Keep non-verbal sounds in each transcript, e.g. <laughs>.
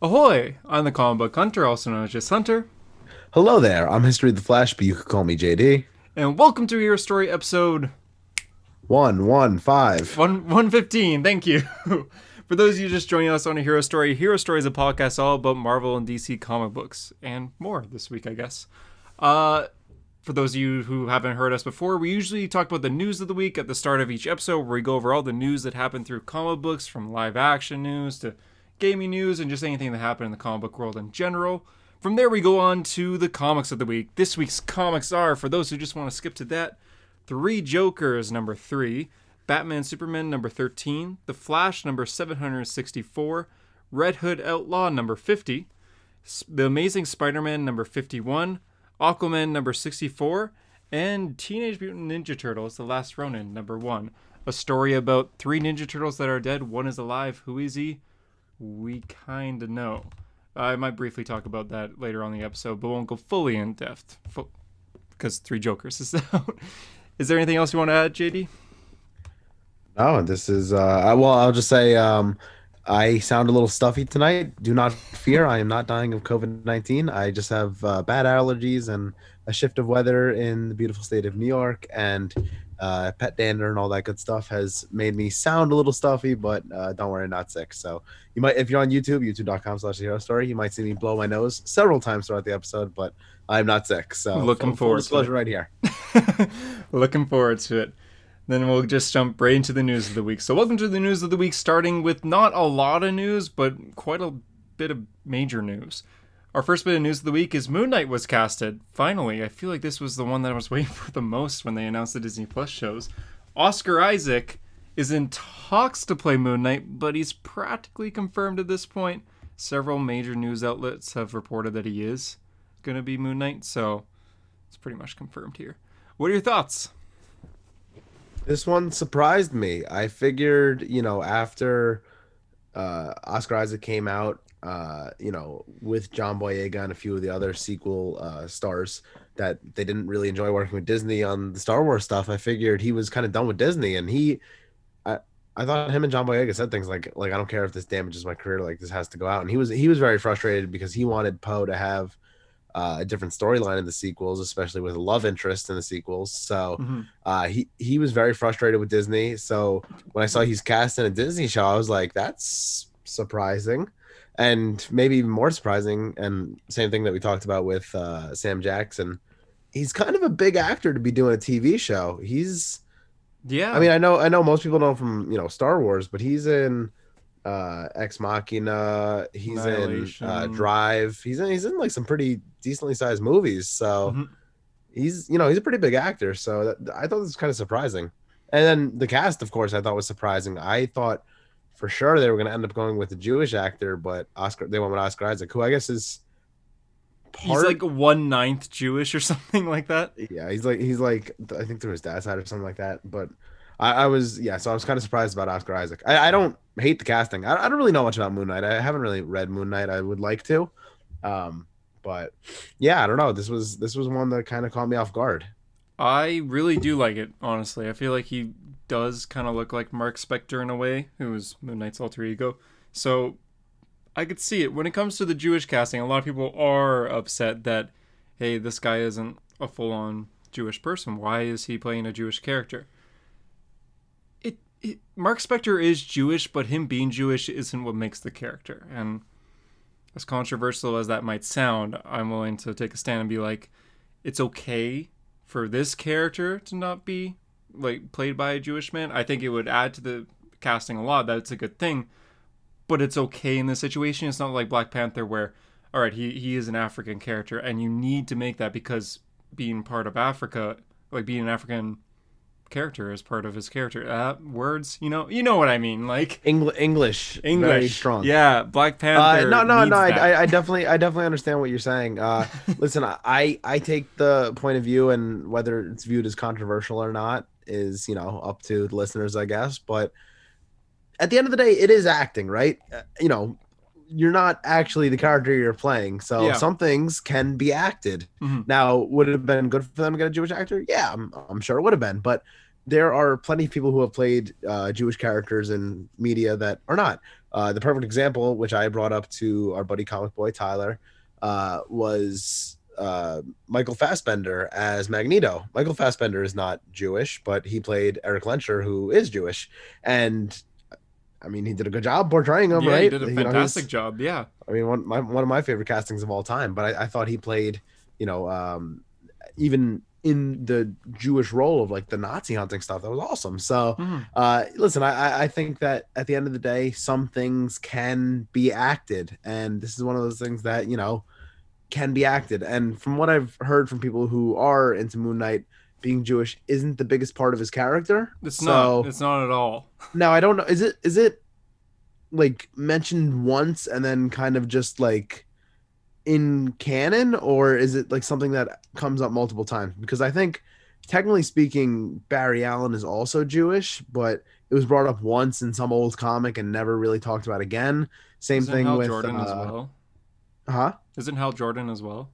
Ahoy! I'm the comic book hunter, also known as just Hunter, Hello there. I'm History of the Flash, but you could call me JD. and welcome to Hero Story episode One, one, five. one 115. Thank you. <laughs> For those of you just joining us on a Hero Story, Hero Story is a podcast all about Marvel and DC comic books and more this week, I guess. Uh, for those of you who haven't heard us before, we usually talk about the news of the week at the start of each episode, where we go over all the news that happened through comic books, from live action news to gaming news, and just anything that happened in the comic book world in general. From there, we go on to the comics of the week. This week's comics are, for those who just want to skip to that, Three Jokers, number three, Batman Superman, number 13, The Flash, number 764, Red Hood Outlaw, number 50, The Amazing Spider Man, number 51, Aquaman, number 64, and Teenage Mutant Ninja Turtles, The Last Ronin, number 1. A story about three Ninja Turtles that are dead, one is alive. Who is he? We kind of know. I might briefly talk about that later on the episode, but won't go fully in depth because Three Jokers is <laughs> out. Is there anything else you want to add, JD? Oh, this is, uh, well, I'll just say, um, I sound a little stuffy tonight. Do not fear. I am not dying of COVID 19. I just have uh, bad allergies and a shift of weather in the beautiful state of New York. And uh, pet dander and all that good stuff has made me sound a little stuffy, but uh, don't worry, not sick. So you might, if you're on YouTube, youtube.com slash hero story, you might see me blow my nose several times throughout the episode, but I'm not sick. So Looking full- full forward to disclosure it. right here. <laughs> Looking forward to it. Then we'll just jump right into the news of the week. So, welcome to the news of the week, starting with not a lot of news, but quite a bit of major news. Our first bit of news of the week is Moon Knight was casted. Finally, I feel like this was the one that I was <laughs> waiting for the most when they announced the Disney Plus shows. Oscar Isaac is in talks to play Moon Knight, but he's practically confirmed at this point. Several major news outlets have reported that he is going to be Moon Knight, so it's pretty much confirmed here. What are your thoughts? This one surprised me. I figured, you know, after uh, Oscar Isaac came out, uh, you know, with John Boyega and a few of the other sequel uh, stars, that they didn't really enjoy working with Disney on the Star Wars stuff. I figured he was kind of done with Disney, and he, I, thought him and John Boyega said things like, like I don't care if this damages my career, like this has to go out. And he was he was very frustrated because he wanted Poe to have uh, a different storyline in the sequels, especially with a love interest in the sequels. So Mhm. uh, he he was very frustrated with Disney. So when I saw he's cast in a Disney show, I was like, that's surprising, and maybe even more surprising. And same thing that we talked about with uh, Sam Jackson. He's kind of a big actor to be doing a TV show. He's, Yeah. I mean, I know I know most people know him from you know Star Wars, but he's in uh Ex Machina. He's in uh, Drive. He's in he's in like some pretty decently sized movies. So Mhm. he's you know he's a pretty big actor so that, i thought this was kind of surprising and then the cast of course i thought was surprising i thought for sure they were going to end up going with a jewish actor but oscar they went with oscar isaac who i guess is he's like one ninth Jewish or <laughs> something like that. yeah he's like he's like i think through his dad's side or something like that but i, I was yeah so i was kind of surprised about oscar isaac. I, I don't hate the casting. I, I don't really know much about moon knight. I haven't really read moon knight. I would like to um but yeah i don't know. This was this was one that kind of caught me off guard. I really do like it, honestly. I feel like he does kind of look like Mark Spector in a way, who is Moon Knight's alter ego. So I could see it. When it comes to the Jewish casting, a lot of people are upset that, hey, this guy isn't a full on Jewish person. Why is he playing a Jewish character? It, it Mark Spector is Jewish, but him being Jewish isn't what makes the character. And as controversial as that might sound, I'm willing to take a stand and be like, it's okay for this character to not be like played by a Jewish man. I think it would add to the casting a lot. That's a good thing. But it's okay in this situation. It's not like Black Panther where all right, he he is an African character and you need to make that because being part of Africa, like being an African character is part of his character. Uh, words, you know, you know what I mean, like Engl- english English. very strong Yeah, Black Uh, Panther. no, no, no. I, that. I, I definitely, I definitely understand what you're saying. Uh, <laughs> listen, I, I take the point of view, and whether it's viewed as controversial or not is, you know, up to the listeners, I guess. But at the end of the day, it is acting, right? Uh, you know, you're not actually the character you're playing, so Yeah. some things can be acted. Mhm. Now, would it have been good for them to get a Jewish actor? Yeah, I'm, I'm sure it would have been. But there are plenty of people who have played uh, Jewish characters in media that are not. Uh, the perfect example, which I brought up to our buddy comic boy Tyler, uh, was uh, Michael Fassbender as Magneto. Michael Fassbender is not Jewish, but he played Erik Lehnsherr, who is Jewish, and I mean, he did a good job portraying him, yeah, right? he did a You know, fantastic job. Yeah, I mean, one my, one of my favorite castings of all time. But I, I thought he played, you know, um, even in the Jewish role of like the Nazi hunting stuff. That was awesome. So, Mhm. uh, listen, I, I- I think that at the end of the day, some things can be acted, and this is one of those things that you know can be acted. And from what I've heard from people who are into Moon Knight, being Jewish isn't the biggest part of his character. it's so, not. It's not at all. <laughs> now I don't know. Is it is it like mentioned once and then kind of just like in canon, or is it like something that comes up multiple times? Because I think technically speaking, Barry Allen is also Jewish, but it was brought up once in some old comic and never really talked about again. Same Isn't thing Hal with Jordan as uh, well. huh? Isn't Hal Jordan as well?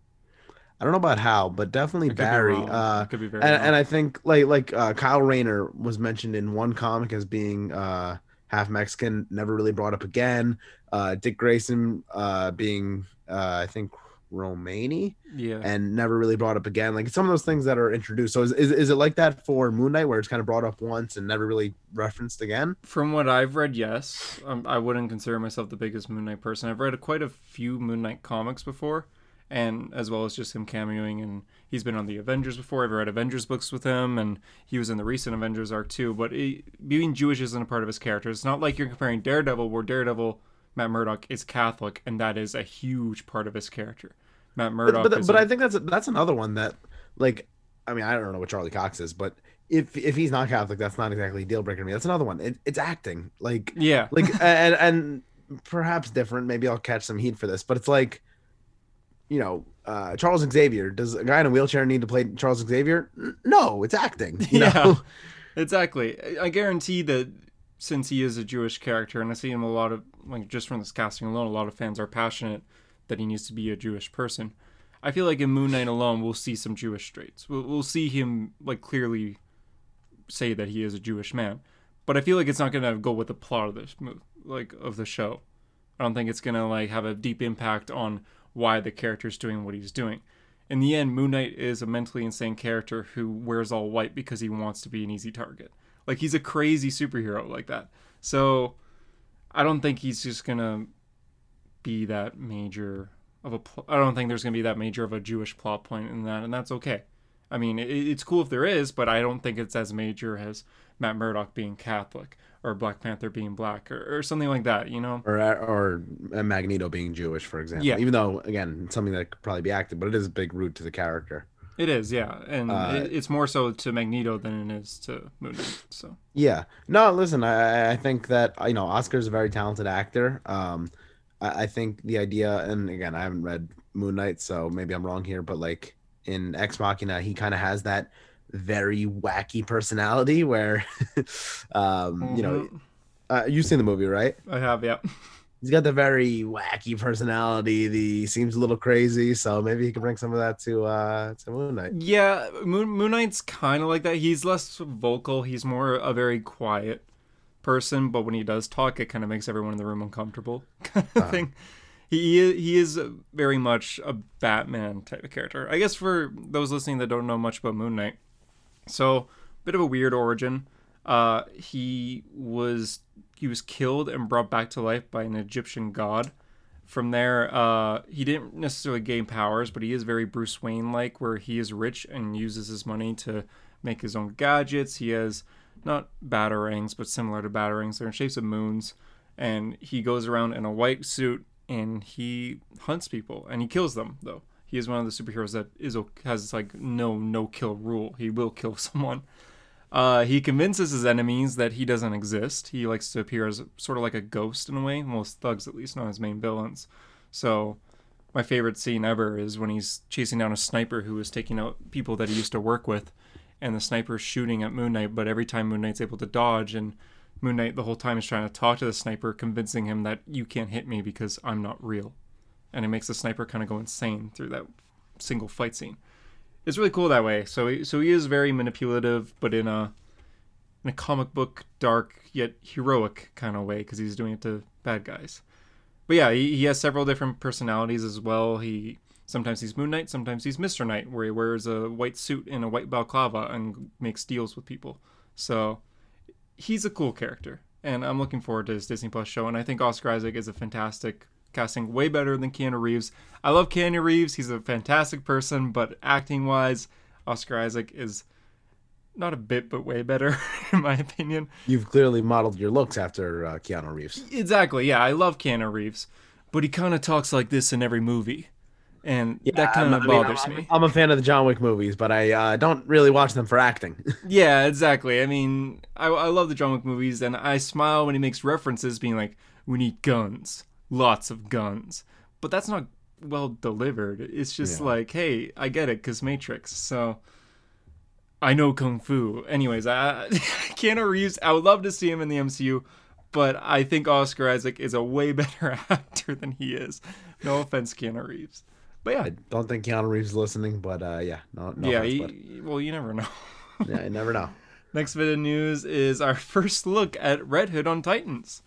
I don't know about Hal, but definitely I could be Barry. wrong. Uh, could be very and, and I think like like uh, Kyle Rayner was mentioned in one comic as being uh, half Mexican, never really brought up again. Uh, Dick Grayson uh, being uh, I think Romani yeah. and never really brought up again. Like some of those things that are introduced. So is, is, is it like that for Moon Knight where it's kind of brought up once and never really referenced again? From what I've read, yes. Um, I wouldn't consider myself the biggest Moon Knight person. I've read quite a few Moon Knight comics before, and as well as just him cameoing. And he's been on the Avengers before. I've read Avengers books with him, and he was in the recent Avengers arc too. But it, being Jewish isn't a part of his character. It's not like you're comparing Daredevil, where Daredevil, Matt Murdock, is Catholic, and that is a huge part of his character. Matt Murdock But but, but a- I think that's that's another one that like I mean I don't know what Charlie Cox is, but if if he's not Catholic, that's not exactly a deal breaker to me. That's another one. It, it's acting like yeah. like and and perhaps different maybe i'll catch some heat for this but it's like you know uh charles xavier does a guy in a wheelchair need to play charles xavier no it's acting you <laughs> Yeah. know Exactly. I- I guarantee that since he is a Jewish character, and I see him a lot of like just from this casting alone, a lot of fans are passionate that he needs to be a Jewish person. I feel like in Moon Knight alone, we'll see some Jewish traits. We'll, we'll see him like clearly say that he is a Jewish man, but I feel like it's not gonna go with the plot of this move, like of the show. I don't think it's gonna like have a deep impact on why the character's doing what he's doing. In the end, Moon Knight is a mentally insane character who wears all white because he wants to be an easy target. Like he's a crazy superhero like that. So I don't think he's just gonna be that major of a. Pl- I don't think there's gonna be that major of a Jewish plot point in that, and that's okay. I mean, it, it's cool if there is, but I don't think it's as major as Matt Murdock being Catholic or Black Panther being black or, or something like that. You know? or or magneto being jewish for example Yeah. even though again something that could probably be acted but it is a big root to the character It is, yeah, and Uh, it, it's more so to Magneto than it is to Moon Knight. So Yeah. No, listen, I, I think that you know Oscar's a very talented actor. Um, I, I think the idea, and again, I haven't read Moon Knight, so maybe I'm wrong here, but like in Ex Machina, he kind of has that very wacky personality where, <laughs> um, you know, Mhm. uh, you've seen the movie, right? I have, yeah. He's got the very wacky personality. The seems a little crazy, so maybe he can bring some of that to uh to Moon Knight. Yeah, Moon, Moon Knight's kind of like that. He's less vocal. He's more a very quiet person, but when he does talk, it kind of makes everyone in the room uncomfortable, <laughs> kind of Uh-huh. thing. He he is very much a Batman type of character. I guess for those listening that don't know much about Moon Knight, so bit of a weird origin. Uh, he was he was killed and brought back to life by an Egyptian god. From there, uh, he didn't necessarily gain powers, but he is very Bruce Wayne like, where he is rich and uses his money to make his own gadgets. He has not batarangs, but similar to batarangs. They're in shapes of moons, and he goes around in a white suit and he hunts people and he kills them. Though he is one of the superheroes that is has like no no kill rule. He will kill <laughs> someone. Uh, he convinces his enemies that he doesn't exist. He likes to appear as sort of like a ghost in a way. Most thugs, at least, not his main villains. So, my favorite scene ever is when he's chasing down a sniper who is taking out people that he used to work with, and the sniper's shooting at Moon Knight. But every time Moon Knight's able to dodge, and Moon Knight the whole time is trying to talk to the sniper, convincing him that you can't hit me because I'm not real, and it makes the sniper kind of go insane through that single fight scene it's really cool that way. So he, so he is very manipulative, but in a in a comic book dark yet heroic kind of way because he's doing it to bad guys. But yeah, he, he has several different personalities as well. He sometimes he's Moon Knight, sometimes he's Mister Knight, where he wears a white suit and a white balaclava and makes deals with people. So he's a cool character, and I'm looking forward to his Disney Plus show. And I think Oscar Isaac is a fantastic casting, way better than Keanu Reeves. I love Keanu Reeves; he's a fantastic person, but acting wise, Oscar Isaac is not a bit, but way better, <laughs> in my opinion. You've clearly modeled your looks after uh, Keanu Reeves. Exactly. Yeah, I love Keanu Reeves, but he kind of talks like this in every movie, and Yeah, that kind of I mean, bothers I'm, me. I'm a fan of the John Wick movies, but I uh, don't really watch them for acting. <laughs> Yeah, exactly. I mean, I, I love the John Wick movies, and I smile when he makes references, being like, "We need guns, lots of guns," but that's not well delivered. It's just Yeah. like, "Hey, I get it, cause Matrix." So. I know kung fu. Anyways, I, <laughs> Keanu Reeves. I would love to see him in the MCU, but I think Oscar Isaac is a way <laughs> better actor than he is. No offense, Keanu Reeves. But yeah, I don't think Keanu Reeves is listening, but uh, yeah, no, no yeah. offense, He, well, you never know. yeah, I never know. <laughs> Next bit of news is our first look at Red Hood on Titans.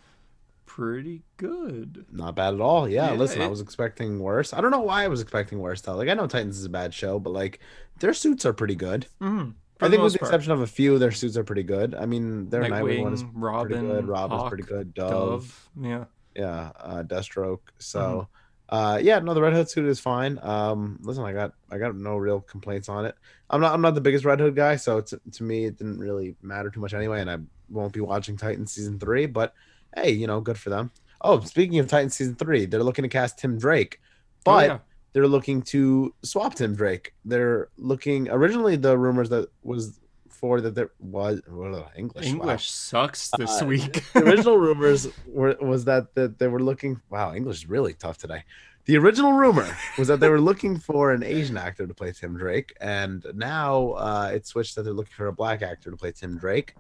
Pretty good. Not bad at all. Yeah, Yeah, listen, I was expecting worse. I don't know why I was expecting worse though. Like I know Titans is a bad show, but like their suits are pretty good. Mm-hmm. I think with the exception of a few, their suits are pretty good. I mean, their Nightwing, one is Nightwing, pretty Robin, good. Robin's Hawk, pretty good. Dove, Dove. Yeah. yeah, uh, Deathstroke. So, Mm-hmm. uh, yeah, no, the Red Hood suit is fine. Um, listen, I got I got no real complaints on it. I'm not I'm not the biggest Red Hood guy, so to, to me it didn't really matter too much anyway, and I won't be watching Titan season three. But hey, you know, good for them. Oh, speaking of Titan season three, they're looking to cast Tim Drake, Oh, but yeah. they're looking to swap Tim Drake. They're looking originally the rumors that was for that there was well, English. wow. English sucks this Uh, week. <laughs> the original <laughs> rumors were was that that they were looking. Wow, English is really tough today. The original rumor was that they were looking <laughs> for an Asian actor to play Tim Drake, and now uh, it switched that they're looking for a black actor to play Tim Drake.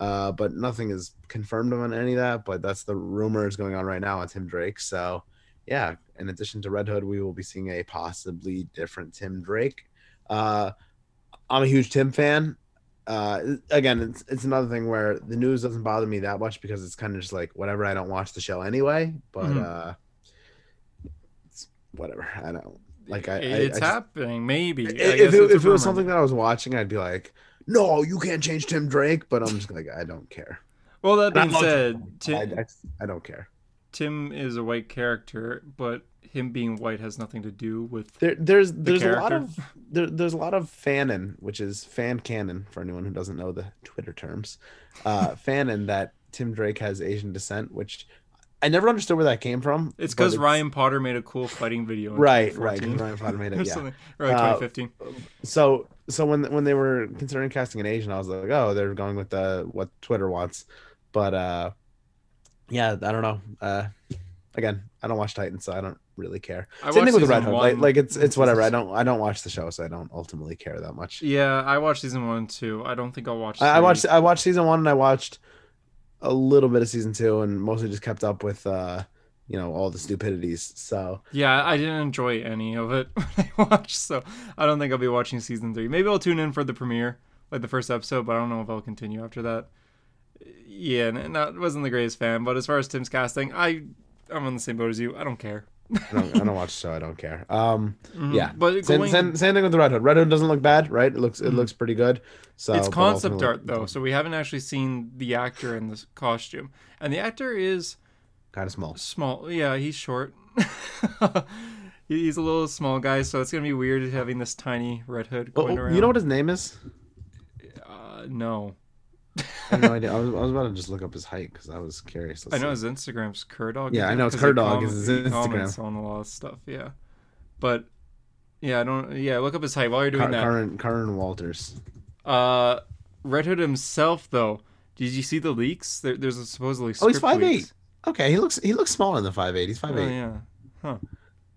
Uh, but nothing is confirmed on any of that. But that's the rumors going on right now on Tim Drake. So, yeah. In addition to Red Hood, we will be seeing a possibly different Tim Drake. Uh, I'm a huge Tim fan uh again it's it's another thing where the news doesn't bother me that much because it's kind of just like whatever i don't watch the show anyway but Mhm. uh it's whatever i don't like i, I it's I just- happening, maybe. I if, it, if it was something that i was watching i'd be like no you can't change tim drake but i'm just like i don't care Well, that And being said, Tim. I, Tim, I, I don't care Tim is a white character, but him being white has nothing to do with. there, there's there's a lot of there, there's a lot of fanon which is fan canon for anyone who doesn't know the twitter terms uh <laughs> fanon that tim drake has asian descent which i never understood where that came from It's because Ryan Potter made a cool fighting video. In right right 'cause 2014 Ryan Potter made it <laughs> yeah something, or like Uh, 2015. so so when when they were considering casting an asian i was like oh they're going with the what twitter wants. But uh yeah i don't know. Uh again i don't watch titans so i don't really care. I same thing with red hood. Like, like it's it's whatever. I <laughs> don't i don't watch the show so i don't ultimately care that much. Yeah, I watched season one too. I don't think I'll watch. I, I watched I watched season one and I watched a little bit of season two and mostly just kept up with uh you know all the stupidities. So Yeah, I didn't enjoy any of it <laughs> when I watched, so I don't think I'll be watching season three. Maybe I'll tune in for the premiere, like the first episode, but I don't know if I'll continue after that. Yeah, and not wasn't the greatest fan, but as far as Tim's casting, I I'm on the same boat as you. I don't care. I don't, I don't watch so. I don't care. Um, Mhm. yeah. but same, going, same, same thing with the Red Hood. Red Hood doesn't look bad, right? It looks it Mhm. looks pretty good. So it's concept ultimately- art though, so we haven't actually seen the actor in this costume, and the actor is kind of small. small. Yeah, he's short. <laughs> He's a little small guy, so it's gonna be weird having this tiny red hood going oh, around. you know what his name is? Uh, no, I have no idea. I was, I was about to just look up his height because I was curious. I Let's know see. his Instagram's Curdog. Yeah, I know it's Curdog is his Instagram. on a lot of stuff. Yeah, but yeah, I don't. Yeah, look up his height while you're doing Car- that. Current Curran Walters. Uh, Red Hood himself, though, did you see the leaks? There, there's a supposedly Oh, he's 5'8". leaks. Okay, he looks he looks smaller than five eight. He's five Oh eight. yeah, huh?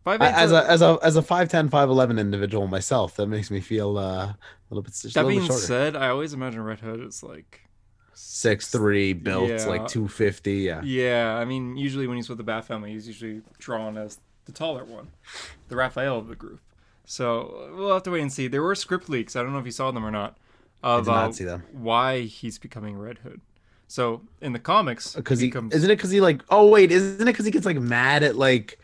Five I- as a as a as a 5'10", 5'11 individual myself, that makes me feel uh, a little bit. That little being bit said, I always imagine Red Hood is like six three, built Yeah. like two fifty. Yeah, Yeah, I mean, usually when he's with the Bat Family, he's usually drawn as the taller one, the Raphael of the group. So we'll have to wait and see. There were script leaks. I don't know if you saw them or not, of did not uh, see them. why he's becoming Red Hood. So in the comics, Because he becomes- isn't it because he like oh wait isn't it because he gets like mad at like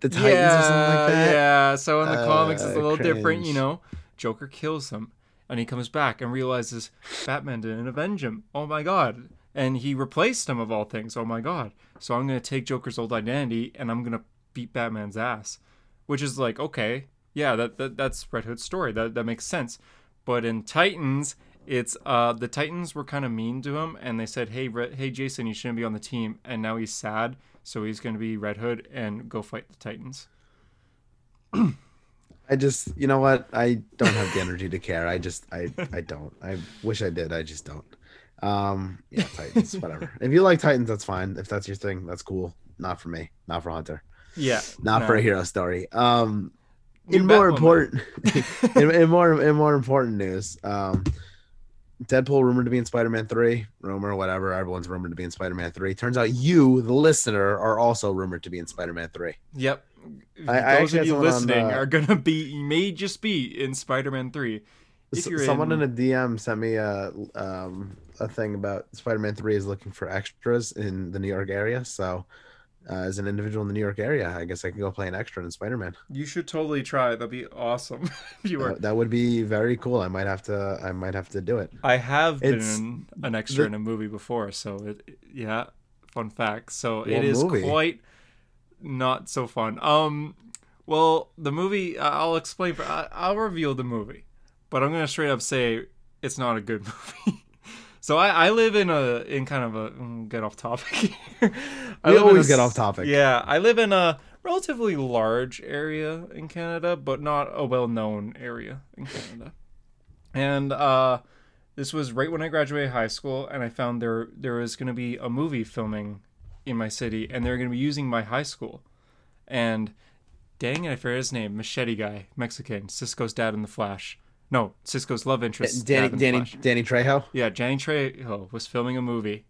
the Titans yeah, or something like that? Yeah, so in the comics it's a Uh, little different, you know. Joker kills him and he comes back and realizes Batman didn't avenge him. Oh my god. And he replaced him of all things. Oh my god. So I'm going to take Joker's old identity and I'm going to beat Batman's ass. Which is like, okay, yeah, that, that that's Red Hood's story. That that makes sense. But in Titans, it's uh the Titans were kind of mean to him and they said, "Hey, Re- hey Jason, you shouldn't be on the team." And now he's sad, so he's going to be Red Hood and go fight the Titans. I just you know what I don't have the energy to care. I just I I don't. I wish I did. I just don't. Um yeah, Titans, whatever. If you like Titans, that's fine. If that's your thing, that's cool. Not for me. Not for Hunter. Yeah, Not no. for a hero story. Um New in more important <laughs> in, in more in more important news um deadpool rumored to be in spider-man 3 rumor whatever everyone's rumored to be in spider-man 3 turns out you the listener are also rumored to be in spider-man 3 Yep. I- I Those actually of you on, listening uh, are gonna be you may just be in Spider-Man Three. S- someone in, in a dm sent me a um a thing about spider-man 3 is looking for extras in the new york area so uh, as an individual in the new york area i guess i can go play an extra in spider-man you should totally try. That'd be awesome. <laughs> if you were. that, that would be very cool i might have to i might have to do it I have It's- been an extra the- in a movie before, so it, it- yeah, fun fact. So What it is movie? quite not so fun. Um, well, the movie I- I'll explain. For, I, I'll reveal the movie, but I'm gonna straight up say it's not a good <laughs> movie. So I, I live in a in kind of a mm, get off topic. <laughs> I We in a always get off topic. Yeah, I live in a relatively large area in Canada, but not a well-known area in Canada. And uh, this was right when I graduated high school, and I found there there was going to be a movie filming in my city, and they're going to be using my high school. And dang it, I forget his name. Machete guy, Mexican, Cisco's dad in the Flash. No, Cisco's love interest. danny dad in the danny Flash. danny trejo Yeah, Danny Trejo was filming a movie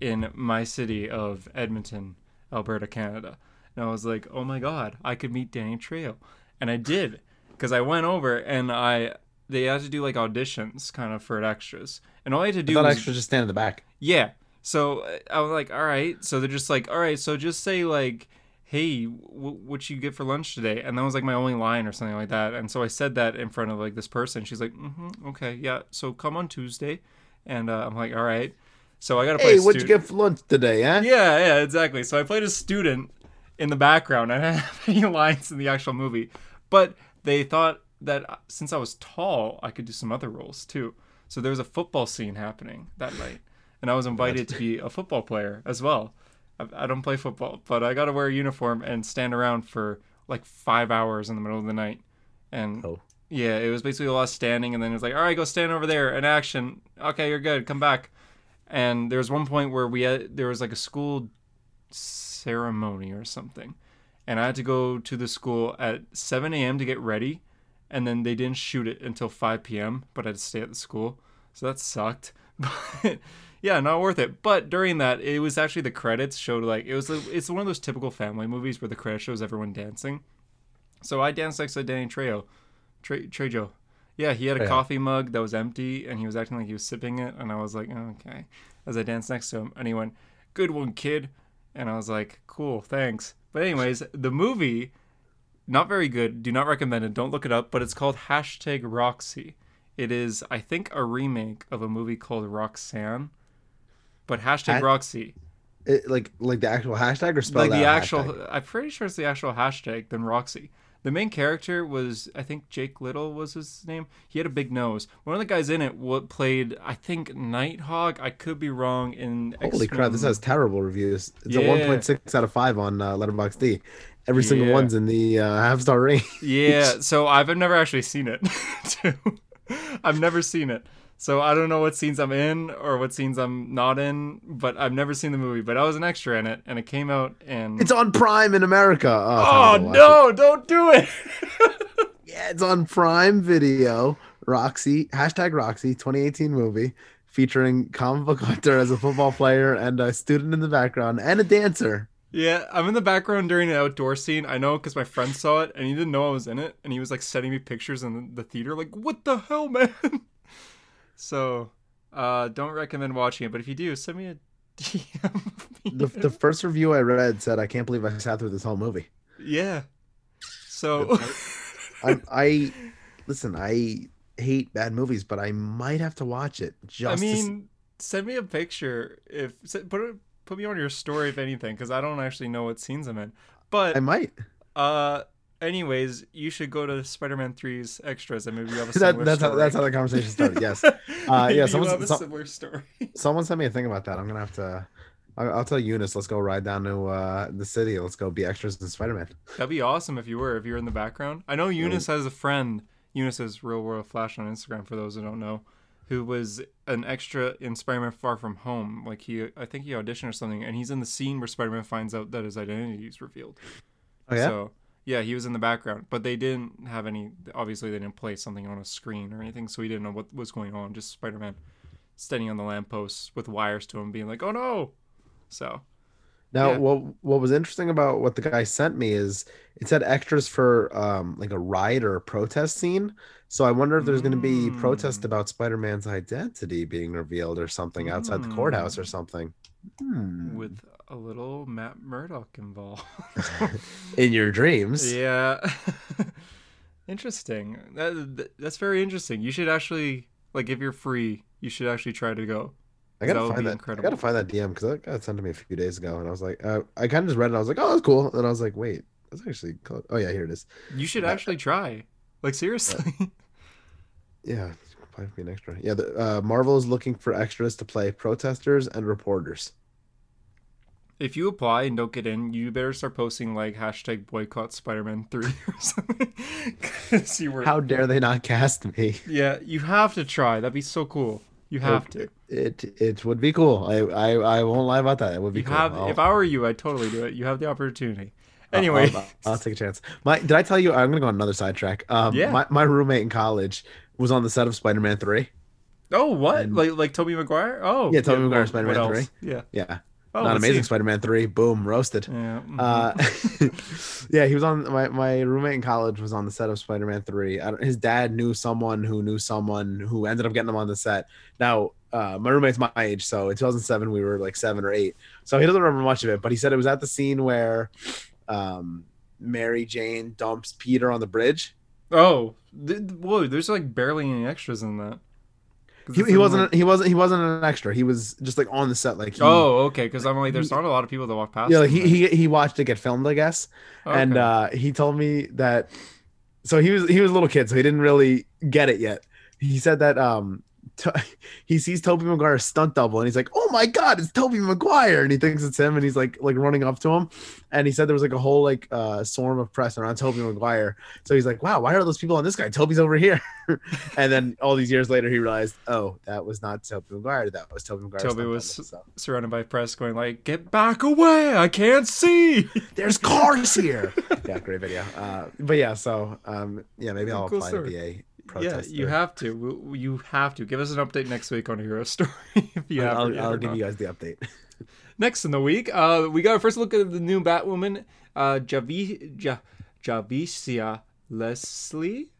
in my city of Edmonton, Alberta, Canada. And I was like, oh my god, I could meet Danny Trejo. And I did. Because I went over and I they had to do like auditions kind of for extras. And all I had to I do thought was extra just stand in the back. yeah. So uh, I was like, all right. So they're just like, all right. So just say like, hey, w- what you get for lunch today? And that was like my only line or something like that. And so I said that in front of like this person. She's like, mm-hmm, okay, yeah. So come on Tuesday. And uh, I'm like, all right. So I got to play. Hey, what'd you get for lunch today, huh? Yeah, yeah, exactly. So I played a student in the background. <laughs> I didn't have any lines in the actual movie, but they thought that uh, since I was tall, I could do some other roles too. So there was a football scene happening that night, and I was invited to be a football player as well. I, don't play football, but I got to wear a uniform and stand around for like five hours in the middle of the night, and Oh. yeah, it was basically a lot of standing, and then it was like, all right, go stand over there in action. Okay, you're good. Come back. And there was one point where we had there was like a school ceremony or something, and I had to go to the school at 7 a.m. to get ready, and then they didn't shoot it until 5 p.m. But I had to stay at the school, so that sucked. <laughs> But yeah, not worth it. But during that, it was actually the credits showed like it was a, it's one of those typical family movies where the credits shows everyone dancing. So I danced next to Danny Trejo, Tre- Trejo. Yeah, he had a Trejo. coffee mug that was empty, and he was acting like he was sipping it, and I was like, oh, okay. As I danced next to him, and he went, "Good one, kid," and I was like, "Cool, thanks." But anyways, the movie, not very good. Do not recommend it. Don't look it up. But it's called hashtag Roxy. It is, I think, a remake of a movie called Roxanne. But hashtag Ha- Roxy, It, like like the actual hashtag or spell like the actual. hashtag? I'm pretty sure it's the actual hashtag than Roxy. The main character was, I think, Jake Little was his name. He had a big nose. One of the guys in it what played, I think, Nighthawk. I could be wrong. In Holy crap! This has terrible reviews. It's a 1.6 out of five on uh, Letterboxd. Every single one's in the uh, half star range. Yeah, <laughs> so I've never actually seen it. <laughs> I've never seen it. So I don't know what scenes I'm in or what scenes I'm not in, but I've never seen the movie. But I was an extra in it, and it came out and It's on Prime in America. Oh, oh time to watch no! Don't do it. it. <laughs> Yeah, it's on Prime Video. Roxy hashtag Roxy 2018 movie featuring comic book hunter as a football player and a student in the background and a dancer. yeah, I'm in the background during an outdoor scene. I know because my friend saw it and he didn't know I was in it, and he was like sending me pictures in the theater. Like, what the hell, man? <laughs> So, uh, don't recommend watching it. But if you do, send me a <laughs> DM. The, the first review I read said, "I can't believe I sat through this whole movie." yeah. So, I, <laughs> I listen. I hate bad movies, but I might have to watch it. Just I mean, send me a picture if put it put me on your story if anything, because I don't actually know what scenes I'm in. But I might. uh, anyways, you should go to Spider-Man 3's extras and maybe you have a <laughs> That, similar that's how story. that's how the conversation started. Yes. Maybe <laughs> yeah, you have a some- similar story. <laughs> Someone sent me a thing about that. I'm gonna have to. I'll, I'll tell Eunice. Let's go ride down to uh, the city. Let's go be extras in Spider Man. That'd be awesome if you were, if you're in the background. I know Eunice has a friend. Eunice is Real World Flash on Instagram for those who don't know, who was an extra in Spider-Man Far From Home. Like he, I think he auditioned or something, and he's in the scene where Spider-Man finds out that his identity is revealed. Oh yeah. So yeah, he was in the background, but they didn't have any. Obviously, they didn't play something on a screen or anything, so he didn't know what was going on. Just Spider-Man standing on the lamppost with wires to him, being like, "Oh no!" So Now, Yeah. what what was interesting about what the guy sent me is it said extras for um like a riot or a protest scene. So I wonder if there's going to be protest Mm. about Spider Man's identity being revealed or something outside the courthouse Mm. or something. Hmm. with a little Matt Murdock involved. <laughs> In your dreams. Yeah. <laughs> interesting. That, that- that's very interesting. You should actually like if you're free, you should actually try to go. I gotta That find that. incredible. I gotta find that DM because that got sent to me a few days ago, and I was like, uh, I kind of just read it. I was like, oh, that's cool. And I was like, wait, that's actually cool. Oh yeah, here it is. You should actually try. Like seriously. Yeah, apply for an extra. Yeah, the, uh, Marvel is looking for extras to play protesters and reporters. If you apply and don't get in, you better start posting like hashtag boycott Spider-Man 3 <laughs> or something. 'Cause you were How dare they not cast me? Yeah, you have to try. That'd be so cool. You have to. It it would be cool. I I, I won't lie about that. It would be You cool. have I'll- if I were you, I'd totally do it. You have the opportunity. I'll- Anyway, I'll, I'll take a chance. My did I tell you? I'm gonna go on another sidetrack. Um, Yeah. My my roommate in college was on the set of Spider Man Three. Oh, what? And- like like Tobey Maguire? Oh, Yeah, Tobey Maguire, Spider-Man 3. Yeah. Yeah, Oh, not amazing see. Spider Man Three. Boom, roasted. Yeah. mhm. Uh, <laughs> <laughs> yeah, he was on my, my roommate in college was on the set of Spider Man Three. I don't, his dad knew someone who knew someone who ended up getting him on the set. Now, uh, my roommate's my age, so in 2007 we were like seven or eight, so he doesn't remember much of it. But he said it was at the scene where um, Mary Jane dumps Peter on the bridge. oh, th- whoa! There's like barely any extras in that. He, he wasn't like- he wasn't he wasn't an extra. He was just like on the set, like he, Oh, okay. Because I'm like, there's he- not a lot of people that walk past. yeah, like he, he he watched it get filmed, I guess. and uh he told me that so he was he was a little kid so he didn't really get it yet he said that um to, <laughs> he sees Tobey Maguire's stunt double and he's like oh my god it's Tobey Maguire. And he thinks it's him and he's like like running up to him. And he said there was like a whole like uh swarm of press around Tobey Maguire. So he's like wow why are those people on this guy? Toby's over here. <laughs> And then all these years later he realized oh that was not Tobey Maguire. That was Tobey Maguire Toby was- surrounded by press, going like, "Get back away! I can't see." <laughs> there's cars here. Yeah great video. Uh but yeah so um yeah maybe I'll Cool apply story. to be a yeah, you have to. You have to give us an update next week on a hero <laughs> story if you have. I'll, I'll give not. you guys the update <laughs> Next in the week, uh, we got a first look at the new Batwoman, uh, Javi, ja, Javicia Leslie.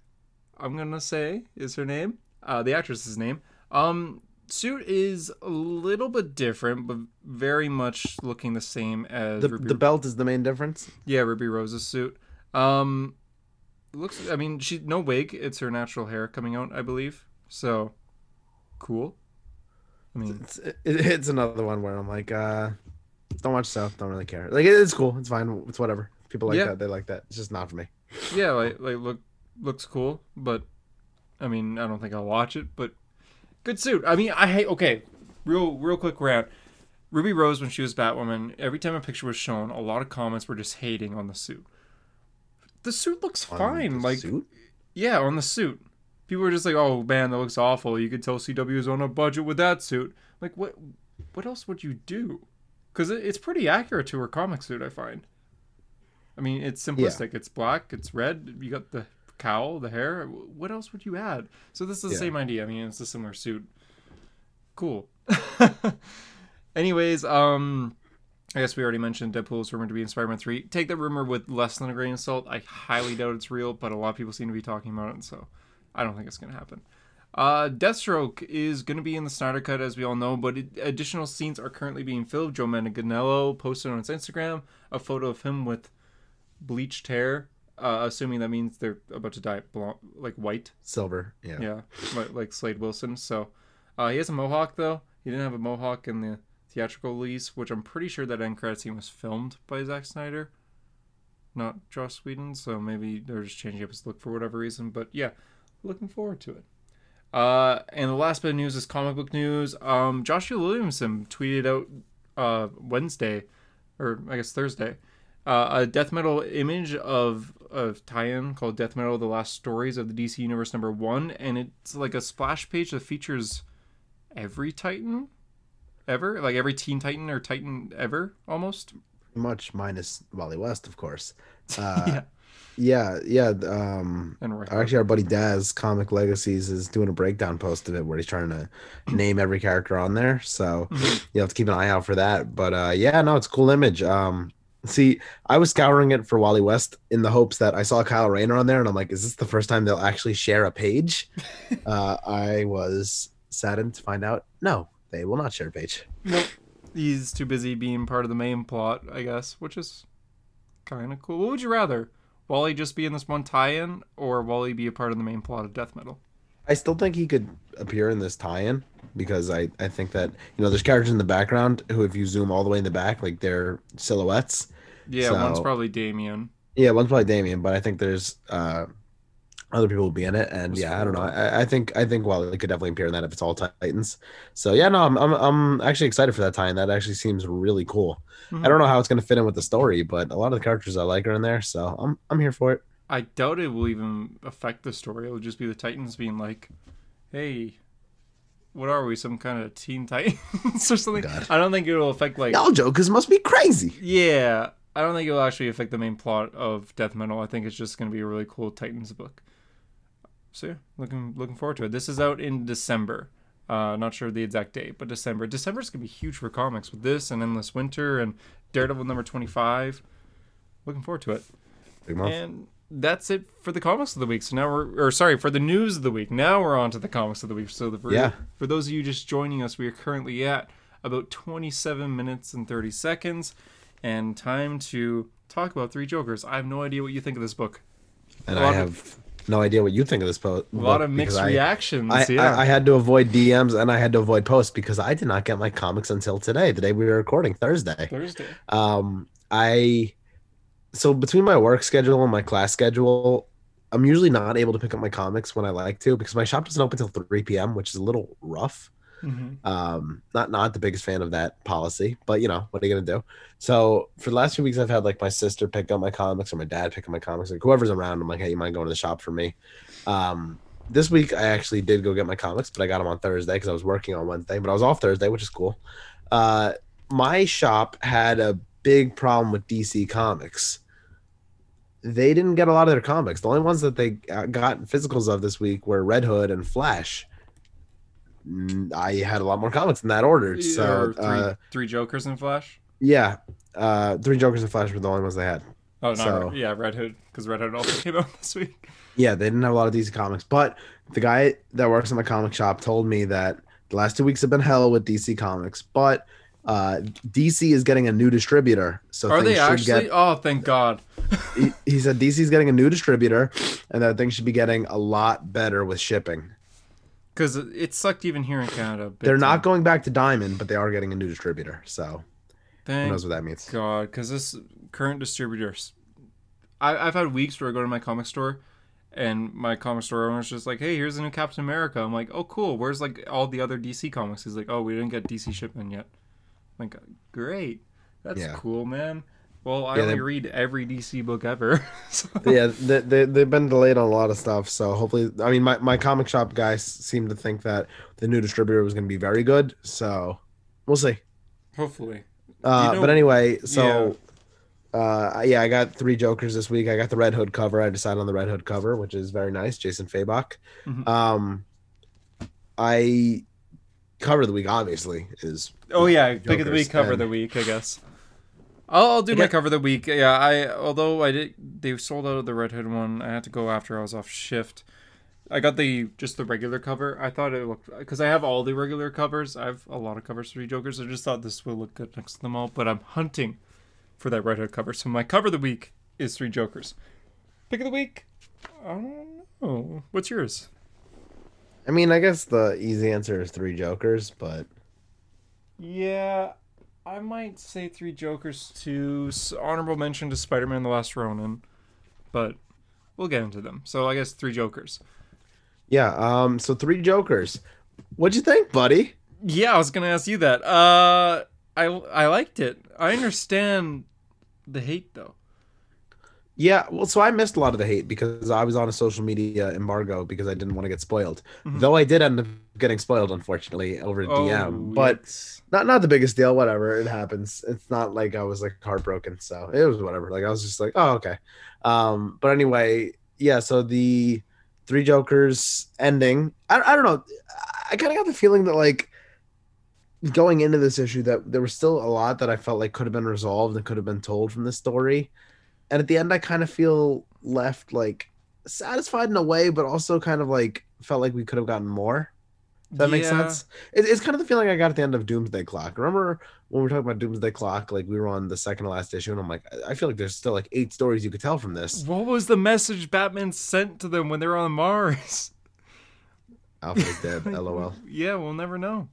I'm gonna say is her name. Uh, the actress's name. Um, suit is a little bit different, but very much looking the same as the, Ruby. the belt is the main difference yeah, Ruby Rose's suit. Um, looks. I mean, she no wig. It's her natural hair coming out, I believe. So, cool. I mean, it's, it, it's another one where i'm like uh don't watch stuff don't really care like it's cool it's fine it's whatever people like Yeah. that they like that it's just not for me yeah, like like look looks cool, but I mean, I don't think I'll watch it. But good suit. I mean, I hate. Okay, real real quick rant. Ruby Rose when she was Batwoman, every time a picture was shown, a lot of comments were just hating on the suit. The suit looks On fine. the Like suit? yeah, on the suit. People were just like, "Oh man, that looks awful." You could tell CW is on a budget with that suit. Like, what? What else would you do? Because it, it's pretty accurate to her comic suit, I find. I mean, it's simplistic. It's black. It's red. You got the cowl, the hair. What else would you add? So this is the Yeah. same idea. I mean, it's a similar suit. Cool. <laughs> Anyways, um, I guess we already mentioned Deadpool is rumored to be in Spider-Man 3. Take that rumor with less than a grain of salt. I highly doubt it's real, but a lot of people seem to be talking about it, so I don't think it's going to happen. Uh, Deathstroke is going to be in the Snyder Cut, as we all know, but it, additional scenes are currently being filmed. Joe Manganiello posted on his Instagram a photo of him with bleached hair, uh, assuming that means they're about to dye it blonde, like white. Silver. Yeah. Yeah, like, like Slade Wilson. So uh, he has a mohawk, though. He didn't have a mohawk in the theatrical release, which I'm pretty sure that end credit scene was filmed by Zack Snyder, not Joss Whedon. So maybe they're just changing up his look for whatever reason. But yeah, looking forward to it. Uh, and the last bit of news is comic book news. Um, Joshua Williamson tweeted out uh, Wednesday, or I guess Thursday, uh, a death metal image of a tie-in called Death Metal: The Last Stories of the DC Universe number one, and it's like a splash page that features every Titan ever, like every Teen Titan or Titan ever, almost. Much minus Wally West, of course. <laughs> Uh, yeah. yeah, yeah. Um, actually, our buddy Daz, Comic Legacies, is doing a breakdown post of it where he's trying to <clears throat> name every character on there. So Mhm. you have to keep an eye out for that. But uh, yeah, no, it's a cool image. Um, see, I was scouring it for Wally West in the hopes that I saw Kyle Rayner on there, and I'm like, is this the first time they'll actually share a page? <laughs> uh, I was saddened to find out no, they will not share a page. Nope. He's too busy being part of the main plot, I guess, which is kind of cool. What would you rather? Wally just be in this one tie-in, or Wally be a part of the main plot of Death Metal? I still think he could appear in this tie-in because I, I think that you know there's characters in the background who if you zoom all the way in the back like they're silhouettes. Yeah, one's probably Damian. Yeah, one's probably Damian, but I think there's uh other people will be in it, and yeah, I don't know. I, I think I think Wally could definitely appear in that if it's all Titans. So yeah, no, I'm I'm, I'm actually excited for that tie-in. That actually seems really cool. Mhm. I don't know how it's going to fit in with the story, but a lot of the characters I like are in there, so I'm I'm here for it. I doubt it will even affect the story. It'll just be the Titans being like, "Hey, what are we? Some kind of Teen Titans <laughs> or something?" God. I don't think it'll affect like. Y'all jokers must be crazy. Yeah, I don't think it'll actually affect the main plot of Death Metal. I think it's just going to be a really cool Titans book. So yeah, looking looking forward to it. This is out in December. Uh, not sure the exact date, but December. December's gonna be huge for comics with this and Endless Winter and Daredevil number twenty five. Looking forward to it. Big month. And that's it for the comics of the week. So now we're, or sorry, for the news of the week. Now we're on to the comics of the week. So the, for, Yeah. for those of you just joining us, we are currently at about 27 minutes and 30 seconds, and time to talk about Three Jokers. I have no idea what you think of this book. and I have no idea what you think of this post. A lot of mixed reactions. I, yeah. I, I had to avoid DMs and I had to avoid posts because I did not get my comics until today, the day we were recording, Thursday. Thursday. Um, I so between my work schedule and my class schedule, I'm usually not able to pick up my comics when I like to because my shop doesn't open until 3 p.m., which is a little rough. Hmm Um, not not the biggest fan of that policy, but you know what are you gonna do? So for the last few weeks, I've had like my sister pick up my comics or my dad pick up my comics, like whoever's around. I'm like, hey, you mind going to the shop for me? Um, this week I actually did go get my comics, but I got them on Thursday because I was working on Wednesday, but I was off Thursday, which is cool. Uh, my shop had a big problem with DC Comics. They didn't get a lot of their comics. The only ones that they uh, got physicals of this week were Red Hood and Flash. I had a lot more comics in that ordered. So three, uh, three Jokers in Flash. yeah, uh, Three Jokers and Flash were the only ones they had. Oh no, so- yeah, Red Hood because Red Hood also <laughs> came out this week. Yeah, they didn't have a lot of DC comics, but the guy that works in my comic shop told me that the last two weeks have been hell with DC comics, but uh, DC is getting a new distributor. So Are they actually? Get, Oh, thank God. he, he said DC is getting a new distributor, and that things should be getting a lot better with shipping. Because it sucked even here in Canada. They're not going back to Diamond, but they are getting a new distributor. So who knows what that means? God, because this current distributors, I, I've had weeks where I go to my comic store, and my comic store owner's just like, "Hey, here's a new Captain America." I'm like, "Oh, cool. Where's like all the other DC comics?" He's like, "Oh, we didn't get DC shipment yet." I'm like, great, that's Yeah. cool, man. Well, I Yeah, only they- read every DC book ever. <laughs> so, yeah, they, they, they've been delayed on a lot of stuff. So hopefully, I mean, my, my comic shop guys seem to think that the new distributor was going to be very good. So we'll see. Hopefully, Uh, know- but anyway, so uh, yeah, I got three Jokers this week. I got the Red Hood cover. I decided on the Red Hood cover, which is very nice. Jason Fabok. Mhm. Um, I cover of the week obviously is Oh yeah, pick of the week, cover of the week, I guess. I'll, I'll do I my cover of the week. Yeah, I although I did they sold out of the Red Hood one, I had to go after I was off shift, I got the just the regular cover. I thought it looked because I have all the regular covers. I have a lot of covers for Three Jokers. I just thought this would look good next to them all. But I'm hunting for that Red Hood cover. So my cover of the week is Three Jokers. Pick of the week. I don't know. What's yours? I mean, I guess the easy answer is Three Jokers, but Yeah, I might say Three Jokers to honorable mention to Spider-Man: The Last Ronin, but we'll get into them. So I guess Three Jokers. yeah. Um, so Three Jokers. What'd you think, buddy? Yeah, I was gonna ask you that. Uh, I I liked it. I understand the hate though. Yeah, well, so I missed a lot of the hate because I was on a social media embargo because I didn't want to get spoiled. Mhm. Though I did end up getting spoiled, unfortunately, over a DM. But yikes. not not the biggest deal. Whatever, it happens. It's not like I was like heartbroken. So it was whatever. Like I was just like, oh okay. Um, but anyway, yeah. So the Three Jokers ending. I I don't know. I kind of got the feeling that like going into this issue that there was still a lot that I felt like could have been resolved and could have been told from this story. And at the end, I kind of feel left like satisfied in a way, but also kind of like felt like we could have gotten more. Does that makes sense? It, it's kind of the feeling I got at the end of Doomsday Clock. Remember when we were talking about Doomsday Clock? Like we were on the second to last issue, and I'm like, I- I feel like there's still like eight stories you could tell from this. What was the message Batman sent to them when they were on Mars? <laughs> Alfred's dead. <laughs> LOL. yeah, we'll never know.